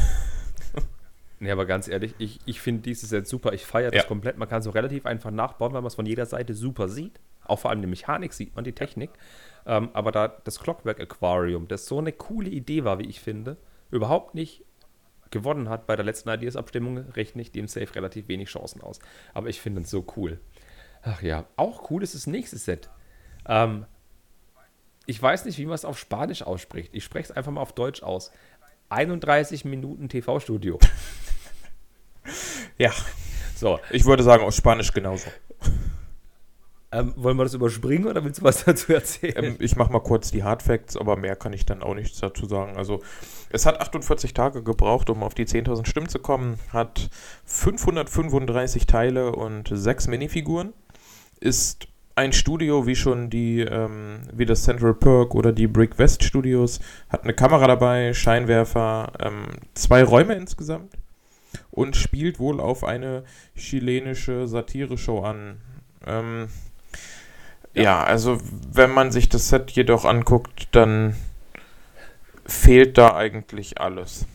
Nee, aber ganz ehrlich, ich, ich finde dieses Set super. Ich feiere das Ja. komplett. Man kann es so relativ einfach nachbauen, weil man es von jeder Seite super sieht. Auch vor allem die Mechanik sieht man, die Technik. Ähm, aber da das Clockwork Aquarium, das so eine coole Idee war, wie ich finde, überhaupt nicht gewonnen hat bei der letzten Ideas-Abstimmung, rechne ich dem Safe relativ wenig Chancen aus. Aber ich finde es so cool. Ach ja, auch cool ist das nächste Set. Ähm, ich weiß nicht, wie man es auf Spanisch ausspricht. Ich spreche es einfach mal auf Deutsch aus. 31 Minuten TV-Studio. Ja, So, ich würde sagen, aus Spanisch genauso. Ähm, wollen wir das überspringen oder willst du was dazu erzählen? Ähm, ich mache mal kurz die Hard Facts, aber mehr kann ich dann auch nichts dazu sagen. Also, es hat 48 Tage gebraucht, um auf die 10.000 Stimmen zu kommen, hat 535 Teile und 6 Minifiguren, ist ein Studio wie schon die, ähm, wie das Central Perk oder die Brick West Studios, hat eine Kamera dabei, Scheinwerfer, ähm, zwei Räume insgesamt und spielt wohl auf eine chilenische Satire-Show an. Ähm, Ja. ja, also wenn man sich das Set jedoch anguckt, dann fehlt da eigentlich alles.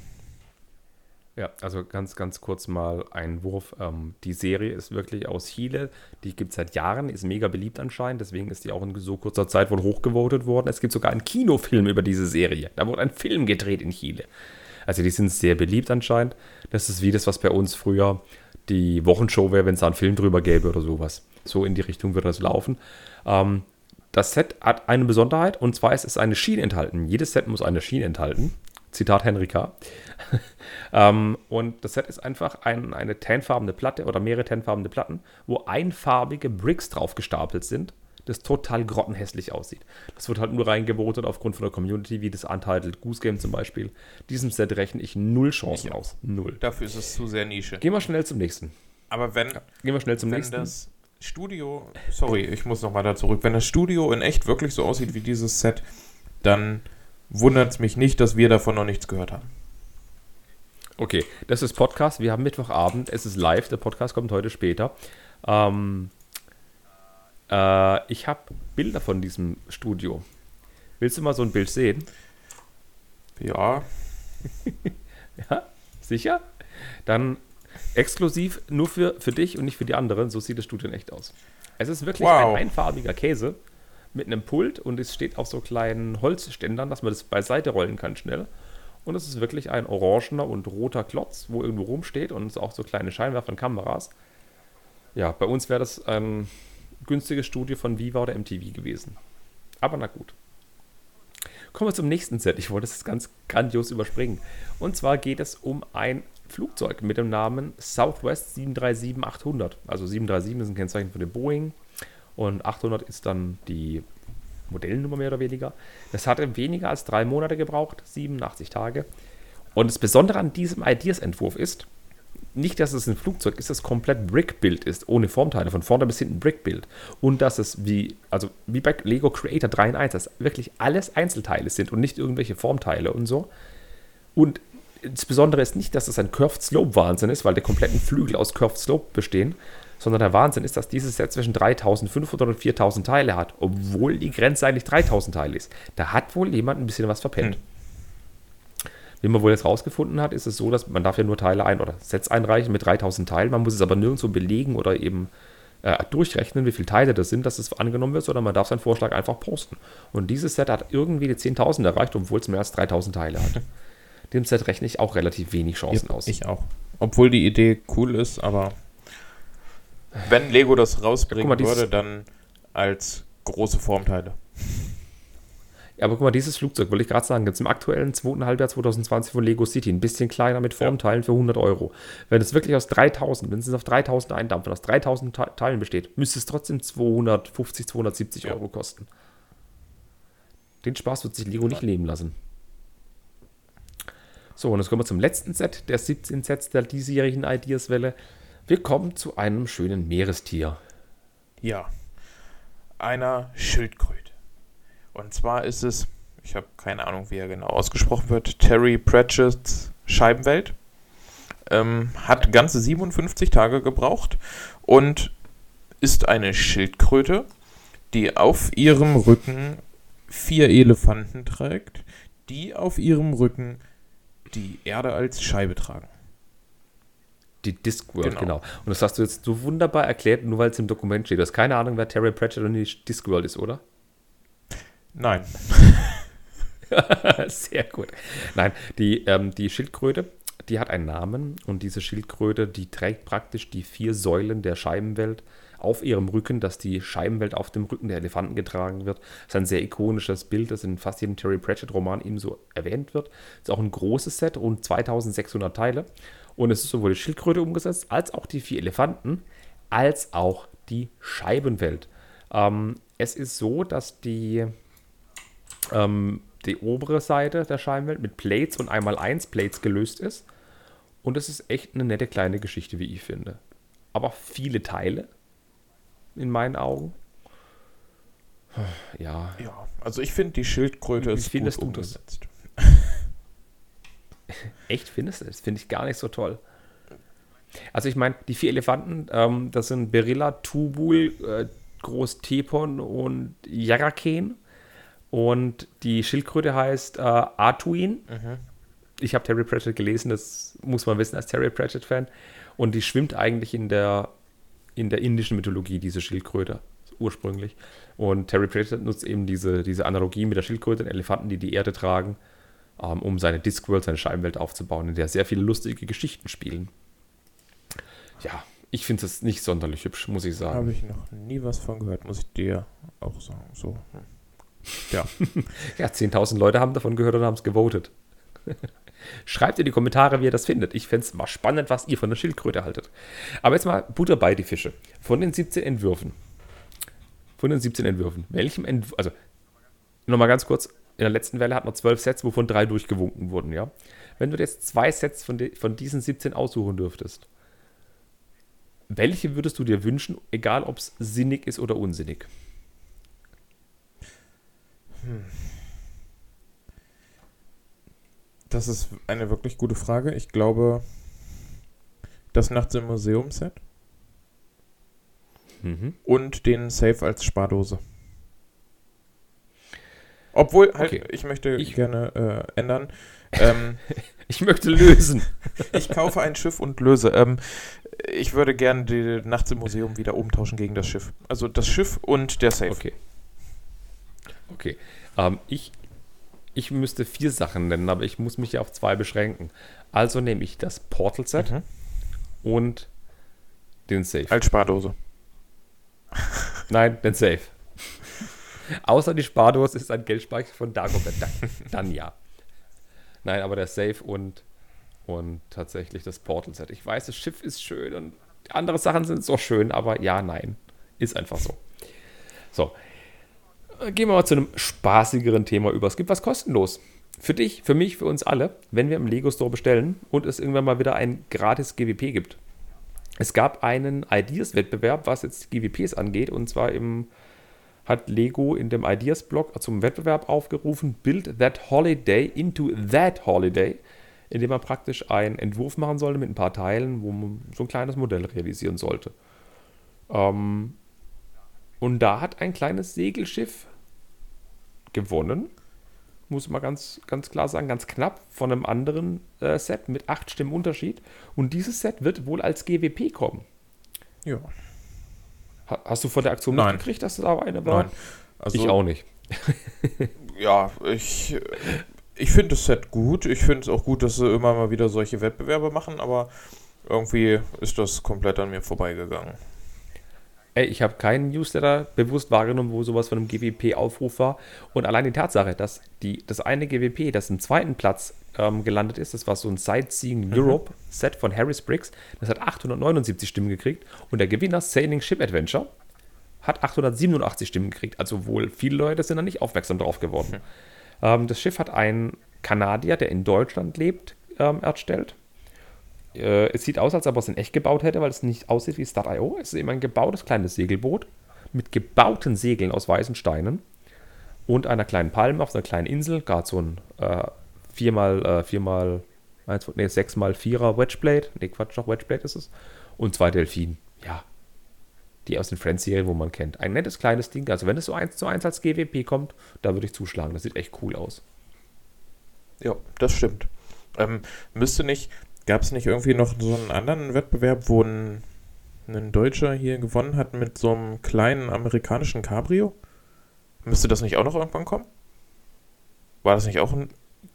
Ja, also ganz, ganz kurz mal ein Wurf. Ähm, die Serie ist wirklich aus Chile. Die gibt es seit Jahren, ist mega beliebt anscheinend. Deswegen ist die auch in so kurzer Zeit wohl hochgevotet worden. Es gibt sogar einen Kinofilm über diese Serie. Da wurde ein Film gedreht in Chile. Also die sind sehr beliebt anscheinend. Das ist wie das, was bei uns früher die Wochenshow wäre, wenn es da einen Film drüber gäbe oder sowas. So in die Richtung würde das laufen. Ähm, das Set hat eine Besonderheit und zwar ist es eine Schiene enthalten. Jedes Set muss eine Schiene enthalten. Zitat Henrika. ähm, und das Set ist einfach ein, eine tanfarbene Platte oder mehrere tanfarbene Platten, wo einfarbige Bricks drauf gestapelt sind, das total grottenhässlich aussieht. Das wird halt nur reingebotet aufgrund von der Community, wie das Untitled Goose Game zum Beispiel. Diesem Set rechne ich null Chancen Ich aus. Null. Dafür ist es zu sehr Nische. Gehen wir schnell zum nächsten. Aber wenn, Gehen wir schnell zum wenn nächsten. das Studio, sorry, ich muss nochmal da zurück, wenn das Studio in echt wirklich so aussieht wie dieses Set, dann wundert es mich nicht, dass wir davon noch nichts gehört haben. Okay, das ist Podcast. Wir haben Mittwochabend. Es ist live. Der Podcast kommt heute später. Ähm, äh, ich habe Bilder von diesem Studio. Willst du mal so ein Bild sehen? Ja, Ja, sicher? Dann exklusiv nur für, für dich und nicht für die anderen. So sieht das Studio in echt aus. Es ist wirklich Wow. ein einfarbiger Käse mit einem Pult und es steht auf so kleinen Holzständern, dass man das beiseite rollen kann schnell. Und es ist wirklich ein orangener und roter Klotz, wo irgendwo rumsteht und es auch so kleine Scheinwerfer und Kameras. Ja, bei uns wäre das ein günstiges Studio von Viva oder MTV gewesen. Aber na gut. Kommen wir zum nächsten Set. Ich wollte es ganz grandios überspringen. Und zwar geht es um ein Flugzeug mit dem Namen Southwest 737-800. Also 737 ist ein Kennzeichen für den Boeing und 800 ist dann die Modellnummer mehr oder weniger. Das hatte weniger als drei Monate gebraucht, 87 Tage. Und das Besondere an diesem Ideas-Entwurf ist, nicht, dass es ein Flugzeug ist, das komplett Brick-Build ist, ohne Formteile, von vorne bis hinten Brick-Build. Und dass es wie, also wie bei Lego Creator 3 in 1, dass wirklich alles Einzelteile sind und nicht irgendwelche Formteile und so. Und das Besondere ist nicht, dass es ein Curved Slope Wahnsinn ist, weil die kompletten Flügel aus Curved Slope bestehen, sondern der Wahnsinn ist, dass dieses Set zwischen 3500 und 4000 Teile hat, obwohl die Grenze eigentlich 3000 Teile ist. Da hat wohl jemand ein bisschen was verpennt. Wie man wohl jetzt rausgefunden hat, ist es so, dass man darf ja nur Teile ein oder Sets einreichen mit 3000 Teilen. Man muss es aber nirgendwo belegen oder eben äh, durchrechnen, wie viele Teile das sind, dass es angenommen wird, sondern man darf seinen Vorschlag einfach posten. Und dieses Set hat irgendwie die 10.000 erreicht, obwohl es mehr als 3000 Teile hat. Dem Set rechne ich auch relativ wenig Chancen aus. ich auch. Obwohl die Idee cool ist, aber wenn Lego das rausbringen Guck mal, würde, dann als große Formteile. Ja, aber guck mal, dieses Flugzeug, wollte ich gerade sagen, gibt es im aktuellen zweiten Halbjahr 2020 von Lego City. Ein bisschen kleiner mit Formteilen für 100 Euro. Wenn es wirklich aus 3000, wenn es auf 3000 eindampfen, aus 3000 Te- Teilen besteht, müsste es trotzdem 250, 270 Ja. Euro kosten. Den Spaß wird sich Lego nicht leben lassen. So, und jetzt kommen wir zum letzten Set der 17 Sets der diesjährigen Ideas-Welle. Wir kommen zu einem schönen Meerestier. Ja, einer Schildkröte. Und zwar ist es, ich habe keine Ahnung, wie er genau ausgesprochen wird, Terry Pratchett's Scheibenwelt. Ähm, hat ganze 57 Tage gebraucht und ist eine Schildkröte, die auf ihrem Rücken vier Elefanten trägt, die auf ihrem Rücken die Erde als Scheibe tragen. Die Discworld, genau. genau. Und das hast du jetzt so wunderbar erklärt, nur weil es im Dokument steht. Du hast keine Ahnung, wer Terry Pratchett und die Discworld ist, oder? Nein. Sehr gut. Nein, die, ähm, die Schildkröte, die hat einen Namen und diese Schildkröte, die trägt praktisch die vier Säulen der Scheibenwelt auf ihrem Rücken, dass die Scheibenwelt auf dem Rücken der Elefanten getragen wird. Das ist ein sehr ikonisches Bild, das in fast jedem Terry Pratchett-Roman ebenso erwähnt wird. Das ist auch ein großes Set, rund 2600 Teile. Und es ist sowohl die Schildkröte umgesetzt, als auch die vier Elefanten, als auch die Scheibenwelt. Ähm, es ist so, dass die, ähm, die obere Seite der Scheibenwelt mit Plates und einmal eins Plates gelöst ist. Und es ist echt eine nette kleine Geschichte, wie ich finde. Aber viele Teile, in meinen Augen. Ja. Ja, also ich finde, die Schildkröte wie, ist gut umgesetzt. Echt findest du? Das finde ich gar nicht so toll. Also ich meine, die vier Elefanten, ähm, das sind Berilla, Tubul, äh, Groß Tepon und Yaraken. Und die Schildkröte heißt äh, Artuin. Mhm. Ich habe Terry Pratchett gelesen, das muss man wissen als Terry Pratchett-Fan. Und die schwimmt eigentlich in der, in der indischen Mythologie, diese Schildkröte, ursprünglich. Und Terry Pratchett nutzt eben diese, diese Analogie mit der Schildkröte, den Elefanten, die die Erde tragen ähm, um seine Discworld, seine Scheibenwelt aufzubauen, in der sehr viele lustige Geschichten spielen. Ja, ich finde es nicht sonderlich hübsch, muss ich sagen. Habe ich noch nie was von gehört, muss ich dir auch sagen. So. Hm. Ja. ja, 10.000 Leute haben davon gehört und haben es gewotet. Schreibt in die Kommentare, wie ihr das findet. Ich fände es mal spannend, was ihr von der Schildkröte haltet. Aber jetzt mal Butter bei die Fische. Von den 17 Entwürfen. Von den 17 Entwürfen. Welchem Entwurf, also nochmal ganz kurz, in der letzten Welle hatten wir zwölf Sets, wovon drei durchgewunken wurden, ja. Wenn du jetzt zwei Sets von, de, von diesen 17 aussuchen dürftest, welche würdest du dir wünschen, egal ob es sinnig ist oder unsinnig? Hm. Das ist eine wirklich gute Frage. Ich glaube, das Nachts im Museum-Set mhm. und den Safe als Spardose. Obwohl, halt, okay. ich möchte ich, gerne äh, ändern. Ähm, ich möchte lösen. ich kaufe ein Schiff und löse. Ähm, ich würde gerne die Nachts im Museum wieder umtauschen gegen das Schiff. Also das Schiff und der Safe. Okay. Okay. Ähm, ich, ich müsste vier Sachen nennen, aber ich muss mich ja auf zwei beschränken. Also nehme ich das Portal-Set mhm. und den Safe. Als Spardose. Nein, den Safe. Außer die Spardose ist ein Geldspeicher von Dagobert. Dann, dann ja. Nein, aber der Safe und, und tatsächlich das Portal-Set. Ich weiß, das Schiff ist schön und andere Sachen sind so schön, aber ja, nein. Ist einfach so. So. Gehen wir mal zu einem spaßigeren Thema über. Es gibt was kostenlos. Für dich, für mich, für uns alle, wenn wir im Lego Store bestellen und es irgendwann mal wieder ein gratis GWP gibt. Es gab einen Ideas-Wettbewerb, was jetzt GWPs angeht, und zwar im hat Lego in dem Ideas-Blog zum Wettbewerb aufgerufen, Build that holiday into that holiday, indem man praktisch einen Entwurf machen sollte mit ein paar Teilen, wo man so ein kleines Modell realisieren sollte. Ähm, und da hat ein kleines Segelschiff gewonnen, muss man ganz, ganz klar sagen, ganz knapp von einem anderen äh, Set mit acht Stimmen Unterschied. Und dieses Set wird wohl als GWP kommen. Ja. Hast du von der Aktion Nein. mitgekriegt, dass das auch eine war? Nein. Also, ich auch nicht. ja, ich, ich finde das Set gut. Ich finde es auch gut, dass sie immer mal wieder solche Wettbewerbe machen, aber irgendwie ist das komplett an mir vorbeigegangen. Ey, ich habe keinen Newsletter bewusst wahrgenommen, wo sowas von einem GWP-Aufruf war. Und allein die Tatsache, dass die, das eine GWP, das im zweiten Platz ähm, gelandet ist, das war so ein Sightseeing mhm. Europe Set von Harris Briggs, das hat 879 Stimmen gekriegt. Und der Gewinner Sailing Ship Adventure hat 887 Stimmen gekriegt. Also wohl viele Leute sind da nicht aufmerksam drauf geworden. Mhm. Ähm, das Schiff hat einen Kanadier, der in Deutschland lebt, ähm, erstellt. Äh, es sieht aus, als ob er es in echt gebaut hätte, weil es nicht aussieht wie Start.io. Es ist eben ein gebautes kleines Segelboot mit gebauten Segeln aus weißen Steinen und einer kleinen Palme auf einer kleinen Insel. Gerade so ein äh, viermal, äh, viermal, eins, nee, sechsmal vierer Wedgeblade. Nee, Quatsch, doch Wedgeblade ist es. Und zwei Delfinen. Ja. Die aus den Friends-Serien, wo man kennt. Ein nettes kleines Ding. Also, wenn es so eins zu eins als GWP kommt, da würde ich zuschlagen. Das sieht echt cool aus. Ja, das stimmt. Ähm, müsste nicht, gab es nicht irgendwie noch so einen anderen Wettbewerb, wo ein, ein Deutscher hier gewonnen hat mit so einem kleinen amerikanischen Cabrio? Müsste das nicht auch noch irgendwann kommen? War das nicht auch ein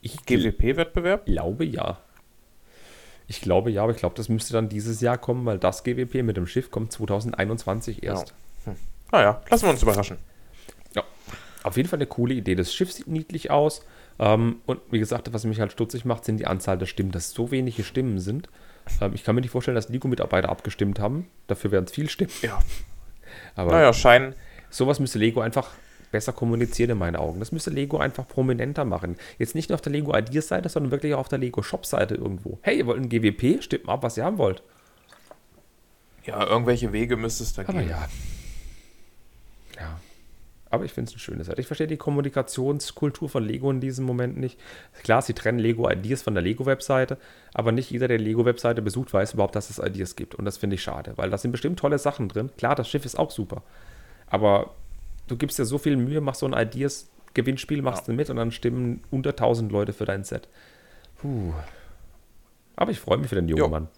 GWP-Wettbewerb? Ich glaube ja. Ich glaube ja, aber ich glaube, das müsste dann dieses Jahr kommen, weil das GWP mit dem Schiff kommt 2021 erst. Ja. Hm. Naja, lassen wir uns überraschen. Ja, auf jeden Fall eine coole Idee. Das Schiff sieht niedlich aus. Ähm, und wie gesagt, was mich halt stutzig macht, sind die Anzahl der Stimmen, dass so wenige Stimmen sind. Ähm, ich kann mir nicht vorstellen, dass Lego-Mitarbeiter abgestimmt haben. Dafür werden es viel Stimmen. Ja. Aber naja, scheinen. Sowas müsste Lego einfach besser kommunizieren in meinen Augen. Das müsste Lego einfach prominenter machen. Jetzt nicht nur auf der Lego Ideas Seite, sondern wirklich auch auf der Lego Shop Seite irgendwo. Hey, ihr wollt ein GWP? Stimmt mal ab, was ihr haben wollt. Ja, irgendwelche Wege müsste es da Aber geben. ja. Ja. Aber ich finde es eine schöne Seite. Ich verstehe die Kommunikationskultur von Lego in diesem Moment nicht. Klar, sie trennen Lego Ideas von der Lego-Webseite, aber nicht jeder, der Lego-Webseite besucht, weiß überhaupt, dass es Ideas gibt. Und das finde ich schade, weil da sind bestimmt tolle Sachen drin. Klar, das Schiff ist auch super. Aber du gibst dir so viel Mühe, machst so ein Ideas-Gewinnspiel, machst ja. du mit und dann stimmen unter 1000 Leute für dein Set. Puh. Aber ich freue mich für den jungen jo. Mann.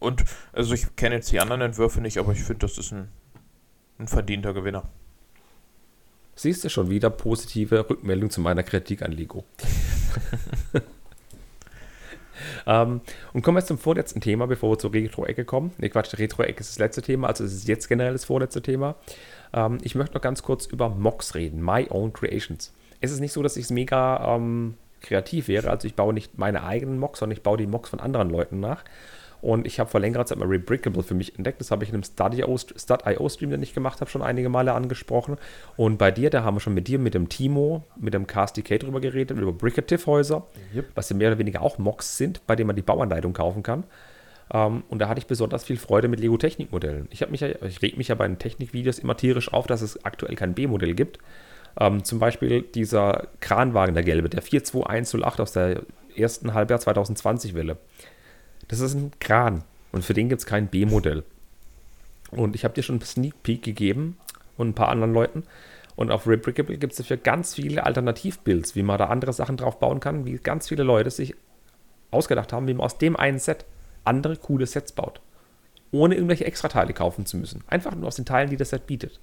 Und also ich kenne jetzt die anderen Entwürfe nicht, aber ich finde, das ist ein, ein verdienter Gewinner. Siehst du schon wieder positive Rückmeldung zu meiner Kritik an Lego. ähm, und kommen wir jetzt zum vorletzten Thema, bevor wir zur Retro-Ecke kommen. Ne, Quatsch, Retro-Ecke ist das letzte Thema, also es ist jetzt generell das vorletzte Thema. Ähm, ich möchte noch ganz kurz über Mocks reden, My Own Creations. Es ist nicht so, dass ich es mega ähm, kreativ wäre, also ich baue nicht meine eigenen Mocks, sondern ich baue die Mocks von anderen Leuten nach. Und ich habe vor längerer Zeit mal Rebrickable für mich entdeckt. Das habe ich in einem Stud.io-Stream, den ich gemacht habe, schon einige Male angesprochen. Und bei dir, da haben wir schon mit dir, mit dem Timo, mit dem KSDK drüber geredet, über Brickative-Häuser, yep. was ja mehr oder weniger auch Mocks sind, bei denen man die Bauanleitung kaufen kann. Um, ähm, und da hatte ich besonders viel Freude mit Lego-Technik-Modellen. Ich, mich ja, ich reg mich ja bei den Technikvideos immer tierisch auf, dass es aktuell kein B-Modell gibt. Um, ähm, zum Beispiel dieser Kranwagen, der gelbe, der 42108 aus der ersten Halbjahr 2020 Welle. Das ist ein Kran und für den gibt es kein B-Modell. Und ich habe dir schon einen Sneak Peek gegeben und ein paar anderen Leuten. Und auf Rebrickable gibt es dafür ganz viele Alternativbuilds, wie man da andere Sachen drauf bauen kann, wie ganz viele Leute sich ausgedacht haben, wie man aus dem einen Set andere coole Sets baut. Ohne irgendwelche Extrateile kaufen zu müssen. Einfach nur aus den Teilen, die das Set bietet.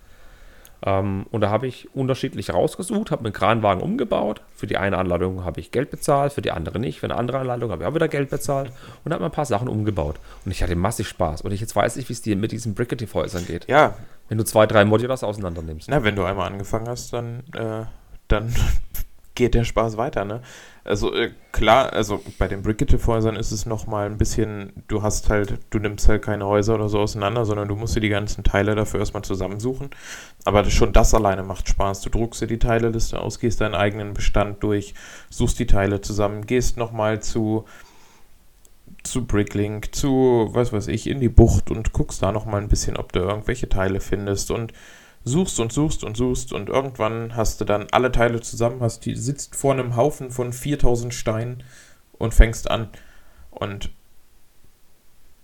Ähm, und da habe ich unterschiedlich rausgesucht, habe einen Kranwagen umgebaut. Für die eine Anladung habe ich Geld bezahlt, für die andere nicht. Für eine andere Anladung habe ich auch wieder Geld bezahlt und habe ein paar Sachen umgebaut. Und ich hatte massig Spaß. Und ich jetzt weiß ich, wie es dir mit diesen Bricketive-Häusern geht. Ja. Wenn du zwei, drei Modulars auseinander nimmst. Na, wenn du einmal angefangen hast, dann, äh, dann geht der Spaß weiter, ne? Also äh, klar, also bei den Brickete-Häusern ist es nochmal ein bisschen, du hast halt, du nimmst halt keine Häuser oder so auseinander, sondern du musst dir die ganzen Teile dafür erstmal zusammensuchen. Aber schon das alleine macht Spaß. Du druckst dir die Teileliste aus, gehst deinen eigenen Bestand durch, suchst die Teile zusammen, gehst nochmal zu zu Bricklink, zu, was weiß ich, in die Bucht und guckst da nochmal ein bisschen, ob du irgendwelche Teile findest und suchst und suchst und suchst und irgendwann hast du dann alle Teile zusammen, hast die, sitzt vor einem Haufen von 4000 Steinen und fängst an und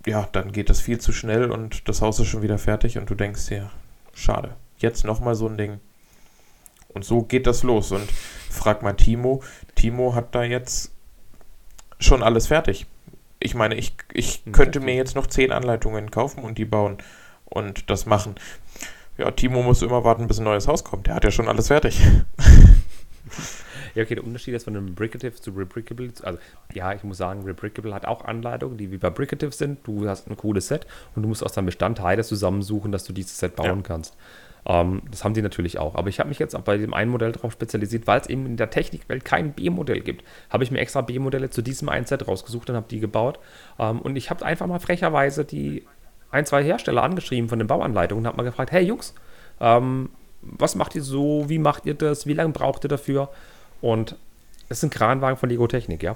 ja, dann geht das viel zu schnell und das Haus ist schon wieder fertig und du denkst dir, schade, jetzt nochmal so ein Ding. Und so geht das los und frag mal Timo, Timo hat da jetzt schon alles fertig. Ich meine, ich, ich könnte mir jetzt noch 10 Anleitungen kaufen und die bauen und das machen ja, Timo muss immer warten, bis ein neues Haus kommt. Der hat ja schon alles fertig. Ja, okay, der Unterschied ist von einem Brickative zu Rebrickable. Also, ja, ich muss sagen, Rebrickable hat auch Anleitungen, die wie bei Brickative sind. Du hast ein cooles Set und du musst aus deinem Bestand Teile zusammensuchen, dass du dieses Set bauen ja. kannst. Ähm, das haben die natürlich auch. Aber ich habe mich jetzt auch bei dem einen Modell darauf spezialisiert, weil es eben in der Technikwelt kein B-Modell gibt. Habe ich mir extra B-Modelle zu diesem einen Set rausgesucht und habe die gebaut. Ähm, und ich habe einfach mal frecherweise die ein, zwei Hersteller angeschrieben von den Bauanleitungen und habe mal gefragt, hey Jungs, ähm, was macht ihr so, wie macht ihr das, wie lange braucht ihr dafür? Und es ist ein Kranwagen von Lego Technik, ja.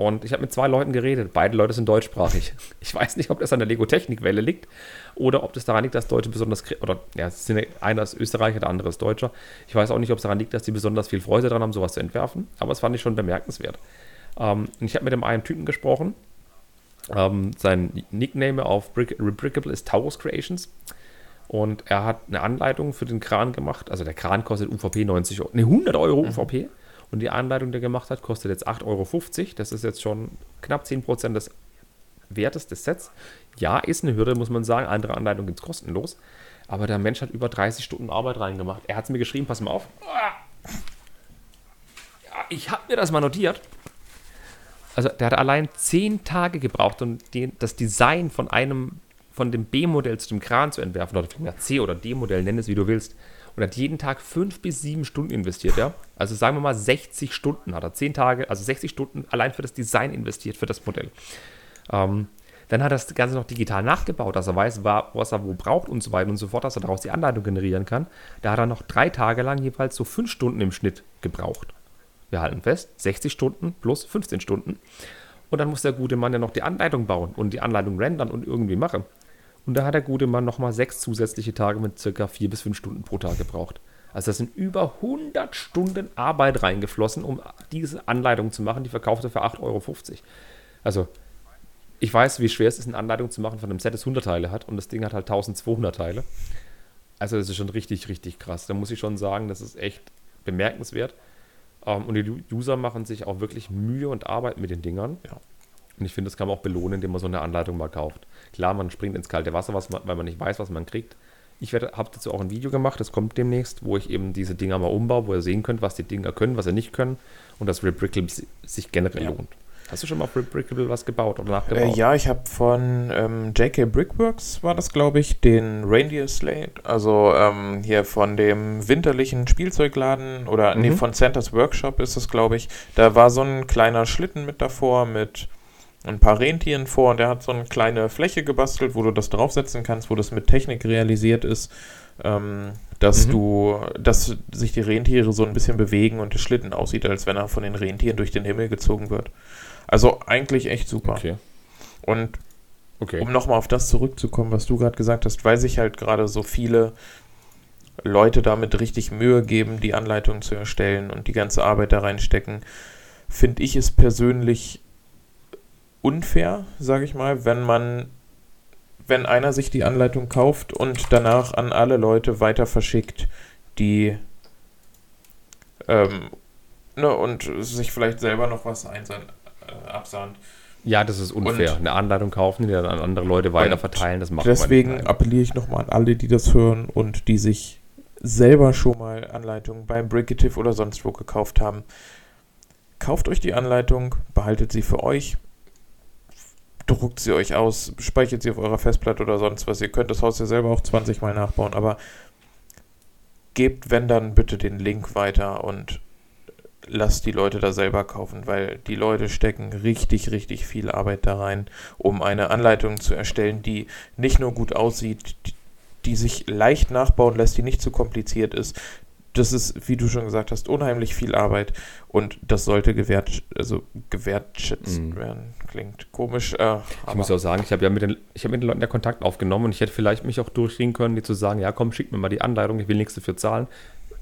Und ich habe mit zwei Leuten geredet. Beide Leute sind deutschsprachig. Ich weiß nicht, ob das an der Lego-Technikwelle liegt oder ob das daran liegt, dass Deutsche besonders, oder ja, es einer ist Österreicher, der andere ist Deutscher. Ich weiß auch nicht, ob es daran liegt, dass die besonders viel Freude daran haben, sowas zu entwerfen. Aber das fand ich schon bemerkenswert. Ähm, und ich habe mit dem einen Typen gesprochen. Ähm, sein Nickname auf Rebrickable ist Taurus Creations. Und er hat eine Anleitung für den Kran gemacht. Also der Kran kostet UVP 90 Euro, ne, 100 Euro mhm. UVP. Und die Anleitung, die er gemacht hat, kostet jetzt 8,50 Euro. Das ist jetzt schon knapp 10% des Wertes des Sets. Ja, ist eine Hürde, muss man sagen. Andere Anleitungen gibt es kostenlos. Aber der Mensch hat über 30 Stunden Arbeit reingemacht. Er hat es mir geschrieben, pass mal auf. Ja, ich habe mir das mal notiert. Also der hat allein 10 Tage gebraucht, um den, das Design von einem, von dem B-Modell zu dem Kran zu entwerfen. Oder vielmehr C- oder D-Modell, nenn es wie du willst und hat jeden Tag fünf bis sieben Stunden investiert, ja. Also sagen wir mal 60 Stunden hat er, zehn Tage, also 60 Stunden allein für das Design investiert, für das Modell. Ähm, dann hat er das Ganze noch digital nachgebaut, dass er weiß, was er wo braucht und so weiter und so fort, dass er daraus die Anleitung generieren kann. Da hat er noch drei Tage lang jeweils so fünf Stunden im Schnitt gebraucht. Wir halten fest, 60 Stunden plus 15 Stunden. Und dann muss der gute Mann ja noch die Anleitung bauen und die Anleitung rendern und irgendwie machen. Und da hat der gute Mann nochmal sechs zusätzliche Tage mit circa vier bis fünf Stunden pro Tag gebraucht. Also das sind über 100 Stunden Arbeit reingeflossen, um diese Anleitung zu machen. Die verkaufte für 8,50 Euro. Also ich weiß, wie schwer es ist, eine Anleitung zu machen von einem Set, das 100 Teile hat. Und das Ding hat halt 1200 Teile. Also das ist schon richtig, richtig krass. Da muss ich schon sagen, das ist echt bemerkenswert. Ähm, und die User machen sich auch wirklich Mühe und Arbeit mit den Dingern. Ja. Und ich finde, das kann man auch belohnen, indem man so eine Anleitung mal kauft. Klar, man springt ins kalte Wasser, man, weil man nicht weiß, was man kriegt. Ich habe dazu auch ein Video gemacht, das kommt demnächst, wo ich eben diese Dinger mal umbaue, wo ihr sehen könnt, was die Dinger können, was sie nicht können und dass Rebrickable sich generell ja. lohnt. Hast du schon mal auf Rebrickable was gebaut oder nachgebaut? Äh, ja, ich habe von ähm, JK Brickworks, war das glaube ich, den Reindeer Slate, also ähm, hier von dem winterlichen Spielzeugladen oder mhm. nee, von Santa's Workshop ist es glaube ich. Da war so ein kleiner Schlitten mit davor mit ein paar Rentieren vor und der hat so eine kleine Fläche gebastelt, wo du das draufsetzen kannst, wo das mit Technik realisiert ist, ähm, dass mhm. du, dass sich die Rentiere so ein bisschen bewegen und der Schlitten aussieht, als wenn er von den Rentieren durch den Himmel gezogen wird. Also eigentlich echt super. Okay. Und okay. um nochmal auf das zurückzukommen, was du gerade gesagt hast, weil sich halt gerade so viele Leute damit richtig Mühe geben, die Anleitung zu erstellen und die ganze Arbeit da reinstecken, finde ich es persönlich unfair, sage ich mal, wenn man, wenn einer sich die Anleitung kauft und danach an alle Leute weiter verschickt, die ähm, ne, und sich vielleicht selber noch was einsahnt, äh, absahnt. Ja, das ist unfair. Und Eine Anleitung kaufen, die dann an andere Leute weiter verteilen, das macht Deswegen man appelliere ich nochmal an alle, die das hören und die sich selber schon mal Anleitungen beim Bricketive oder sonst wo gekauft haben. Kauft euch die Anleitung, behaltet sie für euch, druckt sie euch aus, speichert sie auf eurer Festplatte oder sonst was. Ihr könnt das Haus ja selber auch 20 Mal nachbauen, aber gebt, wenn dann, bitte den Link weiter und lasst die Leute da selber kaufen, weil die Leute stecken richtig, richtig viel Arbeit da rein, um eine Anleitung zu erstellen, die nicht nur gut aussieht, die, sich leicht nachbauen lässt, die nicht zu kompliziert ist, das ist, wie du schon gesagt hast, unheimlich viel Arbeit und das sollte gewert, also gewertschätzt mm. werden. Klingt komisch. Äh, ich muss auch sagen, ich habe ja mit den, ich hab mit den Leuten ja Kontakt aufgenommen und ich hätte vielleicht mich auch durchringen können, die zu sagen, ja komm, schick mir mal die Anleitung, ich will nichts dafür zahlen.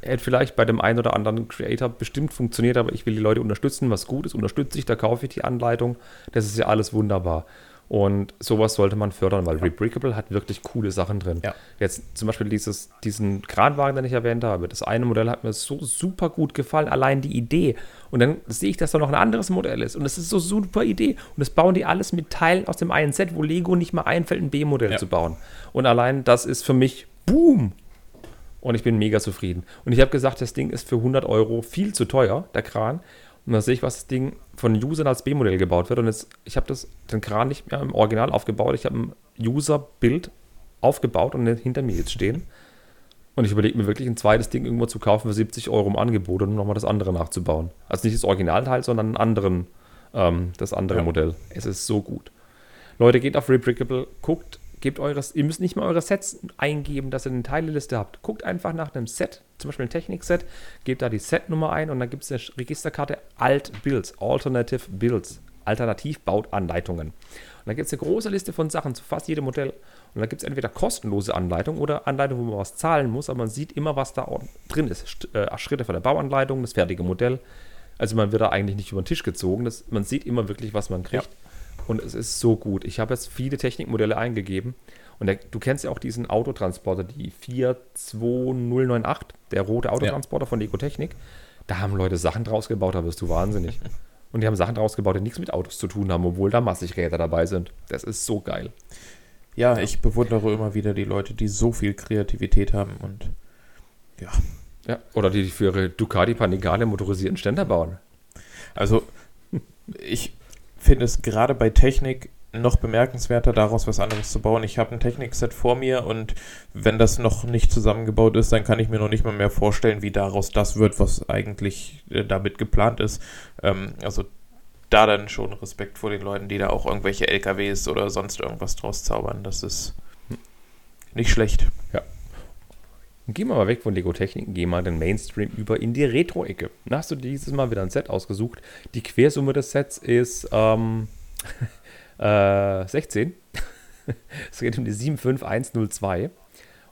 Hätte vielleicht bei dem einen oder anderen Creator bestimmt funktioniert, aber ich will die Leute unterstützen, was gut ist, unterstütze ich, da kaufe ich die Anleitung. Das ist ja alles wunderbar. Und sowas sollte man fördern, weil ja. Rebrickable hat wirklich coole Sachen drin. Ja. Jetzt zum Beispiel dieses, diesen Kranwagen, den ich erwähnt habe. Das eine Modell hat mir so super gut gefallen, allein die Idee. Und dann sehe ich, dass da noch ein anderes Modell ist. Und das ist so super Idee. Und das bauen die alles mit Teilen aus dem einen Set, wo Lego nicht mal einfällt, ein B-Modell ja. zu bauen. Und allein das ist für mich Boom. Und ich bin mega zufrieden. Und ich habe gesagt, das Ding ist für 100 Euro viel zu teuer, der Kran. Und da sehe ich, was das Ding von Usern als B-Modell gebaut wird. Und jetzt, ich habe das den Kran nicht mehr im Original aufgebaut. Ich habe ein User-Bild aufgebaut und hinter mir jetzt stehen. Und ich überlege mir wirklich ein zweites Ding irgendwo zu kaufen für 70 Euro im Angebot und nochmal das andere nachzubauen. Also nicht das Originalteil, sondern einen anderen, ähm, das andere ja. Modell. Es ist so gut. Leute, geht auf Rebrickable, guckt, gebt eures, ihr müsst nicht mal eure Sets eingeben, dass ihr eine Teileliste habt. Guckt einfach nach einem Set, zum Beispiel ein Technik-Set, gebt da die Setnummer ein und dann gibt es eine Registerkarte Alt Builds, Alternative Builds. Alternativbauanleitungen. Und da gibt es eine große Liste von Sachen zu fast jedem Modell. Und da gibt es entweder kostenlose Anleitungen oder Anleitungen, wo man was zahlen muss, aber man sieht immer, was da drin ist. Äh, Schritte von der Bauanleitung, das fertige Modell. Also man wird da eigentlich nicht über den Tisch gezogen. Das, man sieht immer wirklich, was man kriegt. Ja. Und es ist so gut. Ich habe jetzt viele Technikmodelle eingegeben. Und der, du kennst ja auch diesen Autotransporter, die 42098, der rote Autotransporter ja. von Ecotechnik. Da haben Leute Sachen draus gebaut, da wirst du wahnsinnig. Und die haben Sachen draus gebaut, die nichts mit Autos zu tun haben, obwohl da massig Räder dabei sind. Das ist so geil. Ja, ich bewundere immer wieder die Leute, die so viel Kreativität haben und ja. Ja, oder die für ihre Ducati Panigale motorisierten Ständer bauen. Also, ich finde es gerade bei Technik noch bemerkenswerter, daraus was anderes zu bauen. Ich habe ein Technikset vor mir und wenn das noch nicht zusammengebaut ist, dann kann ich mir noch nicht mal mehr vorstellen, wie daraus das wird, was eigentlich äh, damit geplant ist. Ähm, also da dann schon Respekt vor den Leuten, die da auch irgendwelche LKWs oder sonst irgendwas draus zaubern. Das ist nicht schlecht. Ja. Und gehen wir mal weg von Lego-Techniken, gehen mal den Mainstream über in die Retro-Ecke. Da hast du dieses Mal wieder ein Set ausgesucht. Die Quersumme des Sets ist ähm, äh, 16. es geht um die 75102.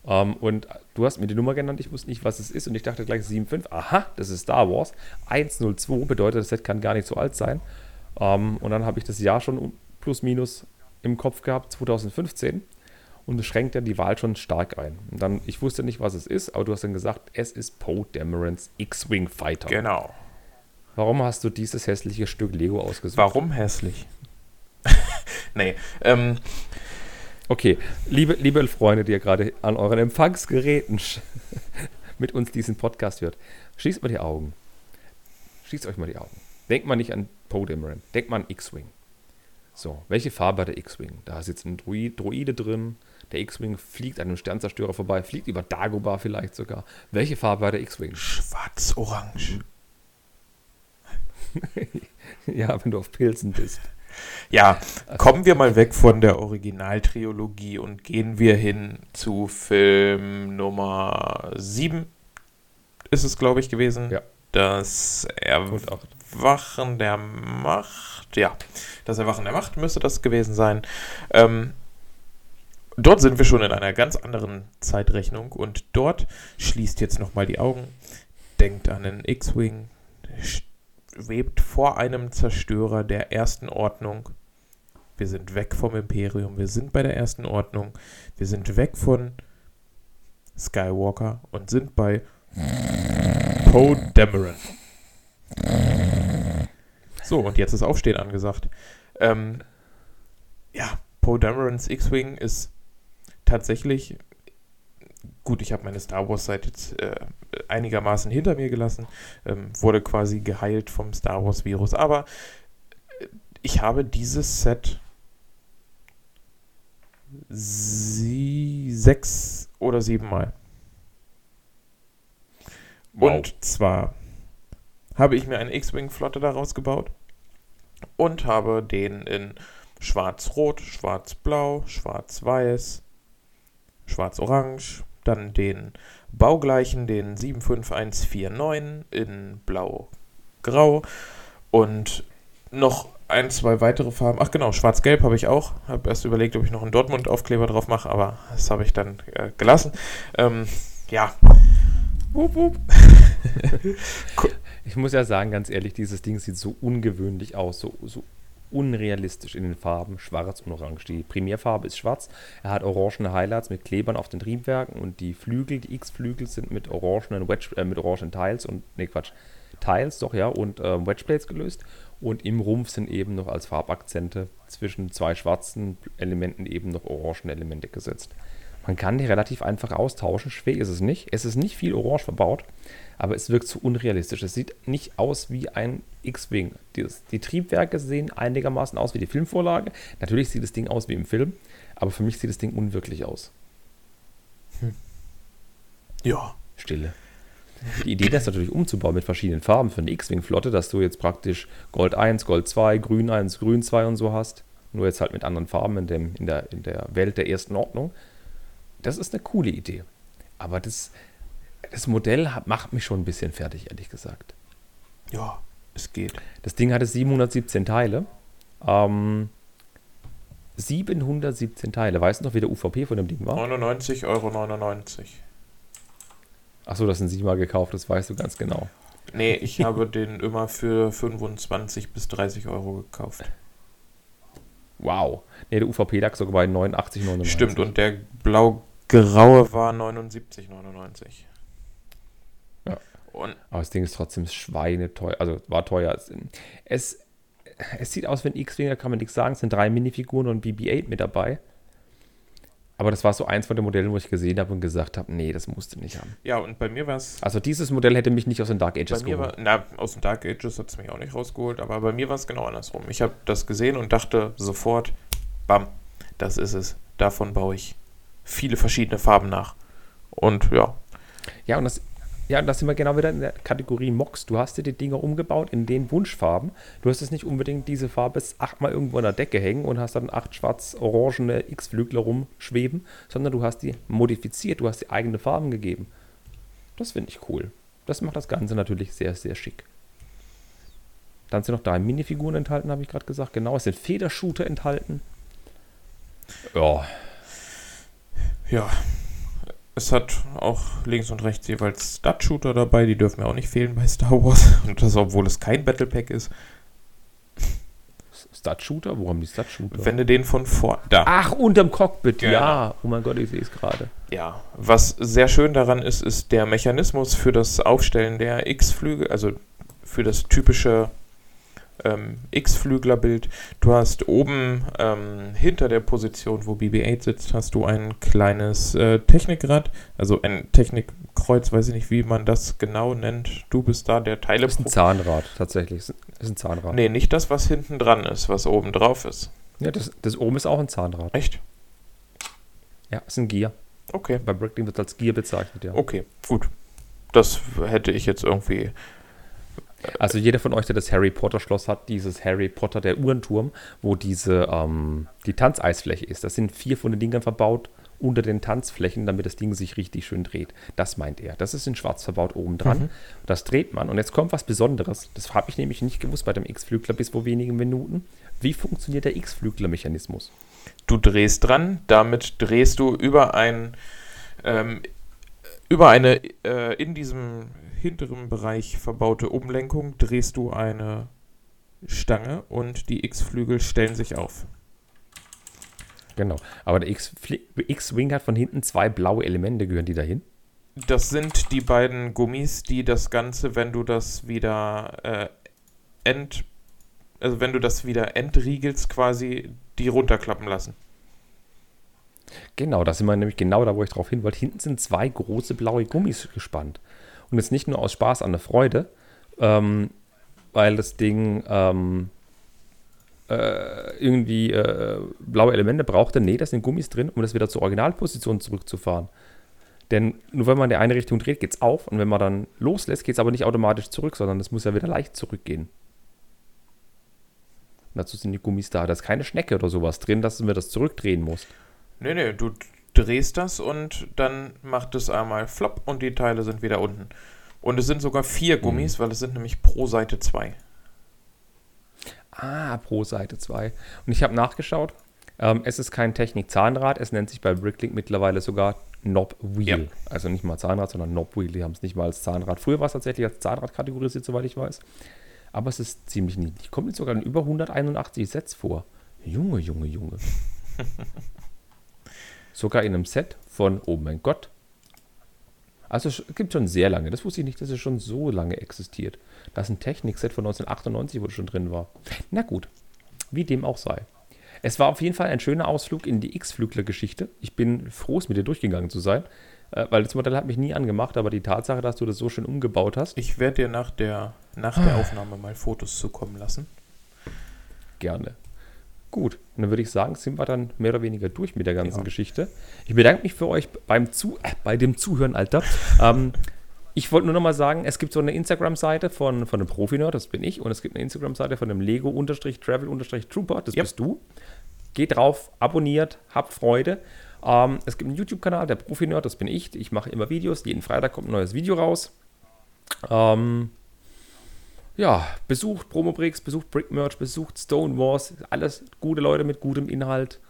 Ähm, und du hast mir die Nummer genannt, ich wusste nicht, was es ist und ich dachte gleich 75. Aha, das ist Star Wars. 102 bedeutet, das Set kann gar nicht so alt sein. Ähm, und dann habe ich das Jahr schon plus minus im Kopf gehabt, 2015 und es schränkt ja die Wahl schon stark ein. Und dann, ich wusste nicht, was es ist, aber du hast dann gesagt, es ist Poe Damerons X-Wing Fighter. Genau. Warum hast du dieses hässliche Stück Lego ausgesucht? Warum hässlich? nee, ähm. Okay, liebe, liebe Freunde, die ihr gerade an euren Empfangsgeräten mit uns diesen Podcast hört, schließt mal die Augen. Schließt euch mal die Augen. Denkt mal nicht an Poe Dameron, denkt mal an X-Wing. So, welche Farbe hat der X-Wing? Da sitzt ein Droide drin, der X-Wing fliegt an einem Sternzerstörer vorbei, fliegt über Dagobah vielleicht sogar. Welche Farbe hat der X-Wing? Schwarz-Orange. ja, wenn du auf Pilzen bist. Ja, kommen wir mal weg von der Originaltrilogie und gehen wir hin zu Film Nummer 7. Ist es, glaube ich, gewesen. Ja. Das Erwachen der Macht. Ja, das Erwachen der Macht müsste das gewesen sein. Ähm, Dort sind wir schon in einer ganz anderen Zeitrechnung und dort schließt jetzt nochmal die Augen, denkt an einen X-Wing, schwebt vor einem Zerstörer der ersten Ordnung. Wir sind weg vom Imperium, wir sind bei der ersten Ordnung, wir sind weg von Skywalker und sind bei Poe Dameron. So, und jetzt ist Aufstehen angesagt. Ähm, ja, Poe Damerons X-Wing ist tatsächlich, gut, ich habe meine Star Wars-Zeit jetzt äh, einigermaßen hinter mir gelassen, ähm, wurde quasi geheilt vom Star Wars-Virus, aber äh, ich habe dieses Set sie sechs oder sieben Mal. Wow. Und zwar habe ich mir eine X-Wing-Flotte daraus gebaut und habe den in schwarz-rot, schwarz-blau, schwarz-weiß, schwarz-orange, dann den baugleichen, den 75149 in blau-grau und noch ein, zwei weitere Farben. Ach genau, schwarz-gelb habe ich auch. Habe erst überlegt, ob ich noch einen Dortmund-Aufkleber drauf mache, aber das habe ich dann äh, gelassen. Ähm, ja. Wupp, wupp. ich muss ja sagen, ganz ehrlich, dieses Ding sieht so ungewöhnlich aus, so, so unrealistisch in den Farben schwarz und orange. Die Primärfarbe ist schwarz. Er hat orangene Highlights mit Klebern auf den Triebwerken und die Flügel, die X-Flügel sind mit orangenen Wedge, äh, mit orangen Tiles und ne Quatsch, Tiles doch ja und äh, Wedgeplates gelöst und im Rumpf sind eben noch als Farbakzente zwischen zwei schwarzen Elementen eben noch orangene Elemente gesetzt. Man kann die relativ einfach austauschen. Schwer ist es nicht. Es ist nicht viel Orange verbaut aber es wirkt zu unrealistisch. Es sieht nicht aus wie ein X-Wing. Die, die, Triebwerke sehen einigermaßen aus wie die Filmvorlage. Natürlich sieht das Ding aus wie im Film, aber für mich sieht das Ding unwirklich aus. Hm. Ja. Stille. Die Idee, das natürlich umzubauen mit verschiedenen Farben für eine X-Wing-Flotte, dass du jetzt praktisch Gold 1, Gold 2, Grün 1, Grün 2 und so hast, nur jetzt halt mit anderen Farben in, dem, in, der, in der Welt der ersten Ordnung, das ist eine coole Idee. Aber das, das Modell macht mich schon ein bisschen fertig, ehrlich gesagt. Ja, es geht. Das Ding hatte 717 Teile Ähm, 717 Teile. Weißt du noch, wie der UVP von dem Ding war? 99,99 Euro. Achso, das sind sie mal gekauft, das weißt du ganz genau. Nee, ich habe den immer für 25 bis 30 Euro gekauft. Wow. Nee, der UVP lag sogar bei 89,99. Stimmt, und der blau-graue war 79,99. Und Aber das Ding ist trotzdem schweineteuer. Also war teuer. Es, es sieht aus wie ein X-Wing, da kann man nichts sagen. Es sind drei Minifiguren und BB-8 mit dabei. Aber das war so eins von den Modellen, wo ich gesehen habe und gesagt habe, nee, das musst du nicht haben. Ja, und bei mir war es. Also dieses Modell hätte mich nicht aus den Dark Ages bei mir geholt. War, na, aus den Dark Ages hat es mich auch nicht rausgeholt, aber bei mir war es genau andersrum. Ich habe das gesehen und dachte sofort, bam, das ist es. Davon baue ich viele verschiedene Farben nach. Und ja. Ja, und das ja, und da sind wir genau wieder in der Kategorie Mox. Du hast dir die Dinger umgebaut in den Wunschfarben. Du hast jetzt nicht unbedingt diese Farbe achtmal irgendwo an der Decke hängen und hast dann acht schwarz-orangene X-Flügler rumschweben, sondern du hast die modifiziert, du hast die eigene Farben gegeben. Das finde ich cool. Das macht das Ganze natürlich sehr, sehr schick. Dann sind noch drei Minifiguren enthalten, habe ich gerade gesagt. Genau, es sind Federshooter enthalten. Ja. Ja, es hat auch links und rechts jeweils Stud-Shooter dabei, die dürfen ja auch nicht fehlen bei Star Wars. Und das, obwohl es kein Battle Pack ist. Stud-Shooter? Wo haben die Stud-Shooter? Wenn du den von vor. Da. Ach, unterm Cockpit, genau. ja. Oh mein Gott, ich sehe es gerade. Ja, was sehr schön daran ist, ist der Mechanismus für das Aufstellen der X-Flügel, also für das typische ähm, X-Flüglerbild. Du hast oben ähm, hinter der Position, wo BB-8 sitzt, hast du ein kleines äh, Technikrad, also ein Technikkreuz, weiß ich nicht, wie man das genau nennt. Du bist da der Teile. Das ist ein Zahnrad, tatsächlich. Das ist ein Zahnrad. Nee, nicht das, was hinten dran ist, was oben drauf ist. Ja, das, das oben ist auch ein Zahnrad. Echt? Ja, ist ein Gear. Okay. Bei Bricklink wird es als Gear bezeichnet, ja. Okay, gut. Das hätte ich jetzt irgendwie also jeder von euch, der das Harry Potter Schloss hat, dieses Harry Potter der Uhrenturm, wo diese ähm, die Tanzeisfläche ist. Da sind vier von den Dingern verbaut unter den Tanzflächen, damit das Ding sich richtig schön dreht. Das meint er. Das ist in schwarz verbaut oben dran. Mhm. Das dreht man. Und jetzt kommt was Besonderes. Das habe ich nämlich nicht gewusst bei dem X-Flügler bis vor wenigen Minuten. Wie funktioniert der X-Flügler-Mechanismus? Du drehst dran, damit drehst du über ein ähm, über eine äh, in diesem hinteren Bereich verbaute Umlenkung drehst du eine Stange und die X-Flügel stellen sich auf. Genau. Aber der X-Wing hat von hinten zwei blaue Elemente. Gehören die dahin? Das sind die beiden Gummis, die das Ganze, wenn du das wieder äh, ent, also wenn du das wieder entriegelst, quasi die runterklappen lassen. Genau, da sind wir nämlich genau da, wo ich drauf hin wollte. Hinten sind zwei große blaue Gummis gespannt. Und jetzt nicht nur aus Spaß an der Freude, ähm, weil das Ding ähm, äh, irgendwie äh, blaue Elemente brauchte. Nee, da sind Gummis drin, um das wieder zur Originalposition zurückzufahren. Denn nur wenn man in die eine Richtung dreht, geht es auf. Und wenn man dann loslässt, geht es aber nicht automatisch zurück, sondern es muss ja wieder leicht zurückgehen. Und dazu sind die Gummis da. Da ist keine Schnecke oder sowas drin, dass mir das zurückdrehen musst. Nee, nee, du drehst das und dann macht es einmal flop und die Teile sind wieder unten. Und es sind sogar vier Gummis, mhm. weil es sind nämlich pro Seite zwei. Ah, pro Seite zwei. Und ich habe nachgeschaut. Ähm, es ist kein Technik-Zahnrad, es nennt sich bei Bricklink mittlerweile sogar Knob Wheel. Ja. Also nicht mal Zahnrad, sondern Knob Wheel. Die haben es nicht mal als Zahnrad. Früher war es tatsächlich als Zahnrad kategorisiert, soweit ich weiß. Aber es ist ziemlich niedlich. Kommt jetzt sogar in über 181 Sets vor. Junge, Junge, Junge. Sogar in einem Set von, oh mein Gott. Also es gibt schon sehr lange. Das wusste ich nicht, dass es schon so lange existiert. Das ist ein Technik-Set von 1998, wo es schon drin war. Na gut, wie dem auch sei. Es war auf jeden Fall ein schöner Ausflug in die X-Flügler-Geschichte. Ich bin froh, es mit dir durchgegangen zu sein, äh, weil das Modell hat mich nie angemacht, aber die Tatsache, dass du das so schön umgebaut hast. Ich werde dir nach der, nach der Aufnahme mal Fotos zukommen lassen. Gerne. Gut, und dann würde ich sagen, sind wir dann mehr oder weniger durch mit der ganzen ja. Geschichte. Ich bedanke mich für euch beim Zu äh, bei dem Zuhören, Alter. ähm, ich wollte nur noch mal sagen, es gibt so eine Instagram-Seite von, von einem Profi-Nerd, das bin ich, und es gibt eine Instagram-Seite von einem Lego-Travel-Trooper, das yep. bist du. Geht drauf, abonniert, habt Freude. Ähm, es gibt einen YouTube-Kanal, der Profi-Nerd, das bin ich. Ich mache immer Videos, jeden Freitag kommt ein neues Video raus. Ähm, ja, besucht Promobricks, besucht Brickmerch, besucht Stone Wars, alles gute Leute mit gutem Inhalt.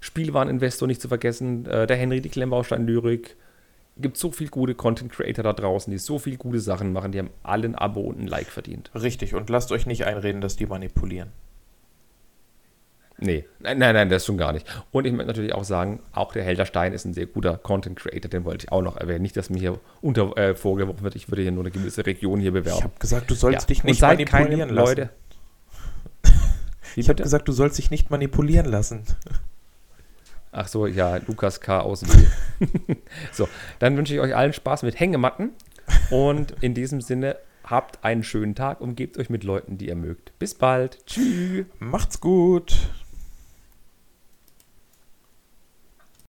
Spielwareninvestor nicht zu vergessen, äh, der Henry, die Klemmbaustein-Lyrik. Gibt so viel gute Content Creator da draußen, die so viel gute Sachen machen, die haben alle ein Abo und ein Like verdient. Richtig, und lasst euch nicht einreden, dass die manipulieren. Nee, nein, nein, nein, das schon gar nicht. Und ich möchte natürlich auch sagen, auch der Helder Stein ist ein sehr guter Content Creator, den wollte ich auch noch erwähnen. Nicht, dass mir hier unter, äh, vorgeworfen wird, ich würde hier nur eine gewisse Region hier bewerben. Ich habe gesagt, du sollst Ja. dich nicht manipulieren lassen. Leute. Ich habe gesagt, du sollst dich nicht manipulieren lassen. Ach so, ja, Lukas K. aus Wien. so, dann wünsche ich euch allen Spaß mit Hängematten. Und in diesem Sinne, habt einen schönen Tag und gebt euch mit Leuten, die ihr mögt. Bis bald. Tschüss. Macht's gut.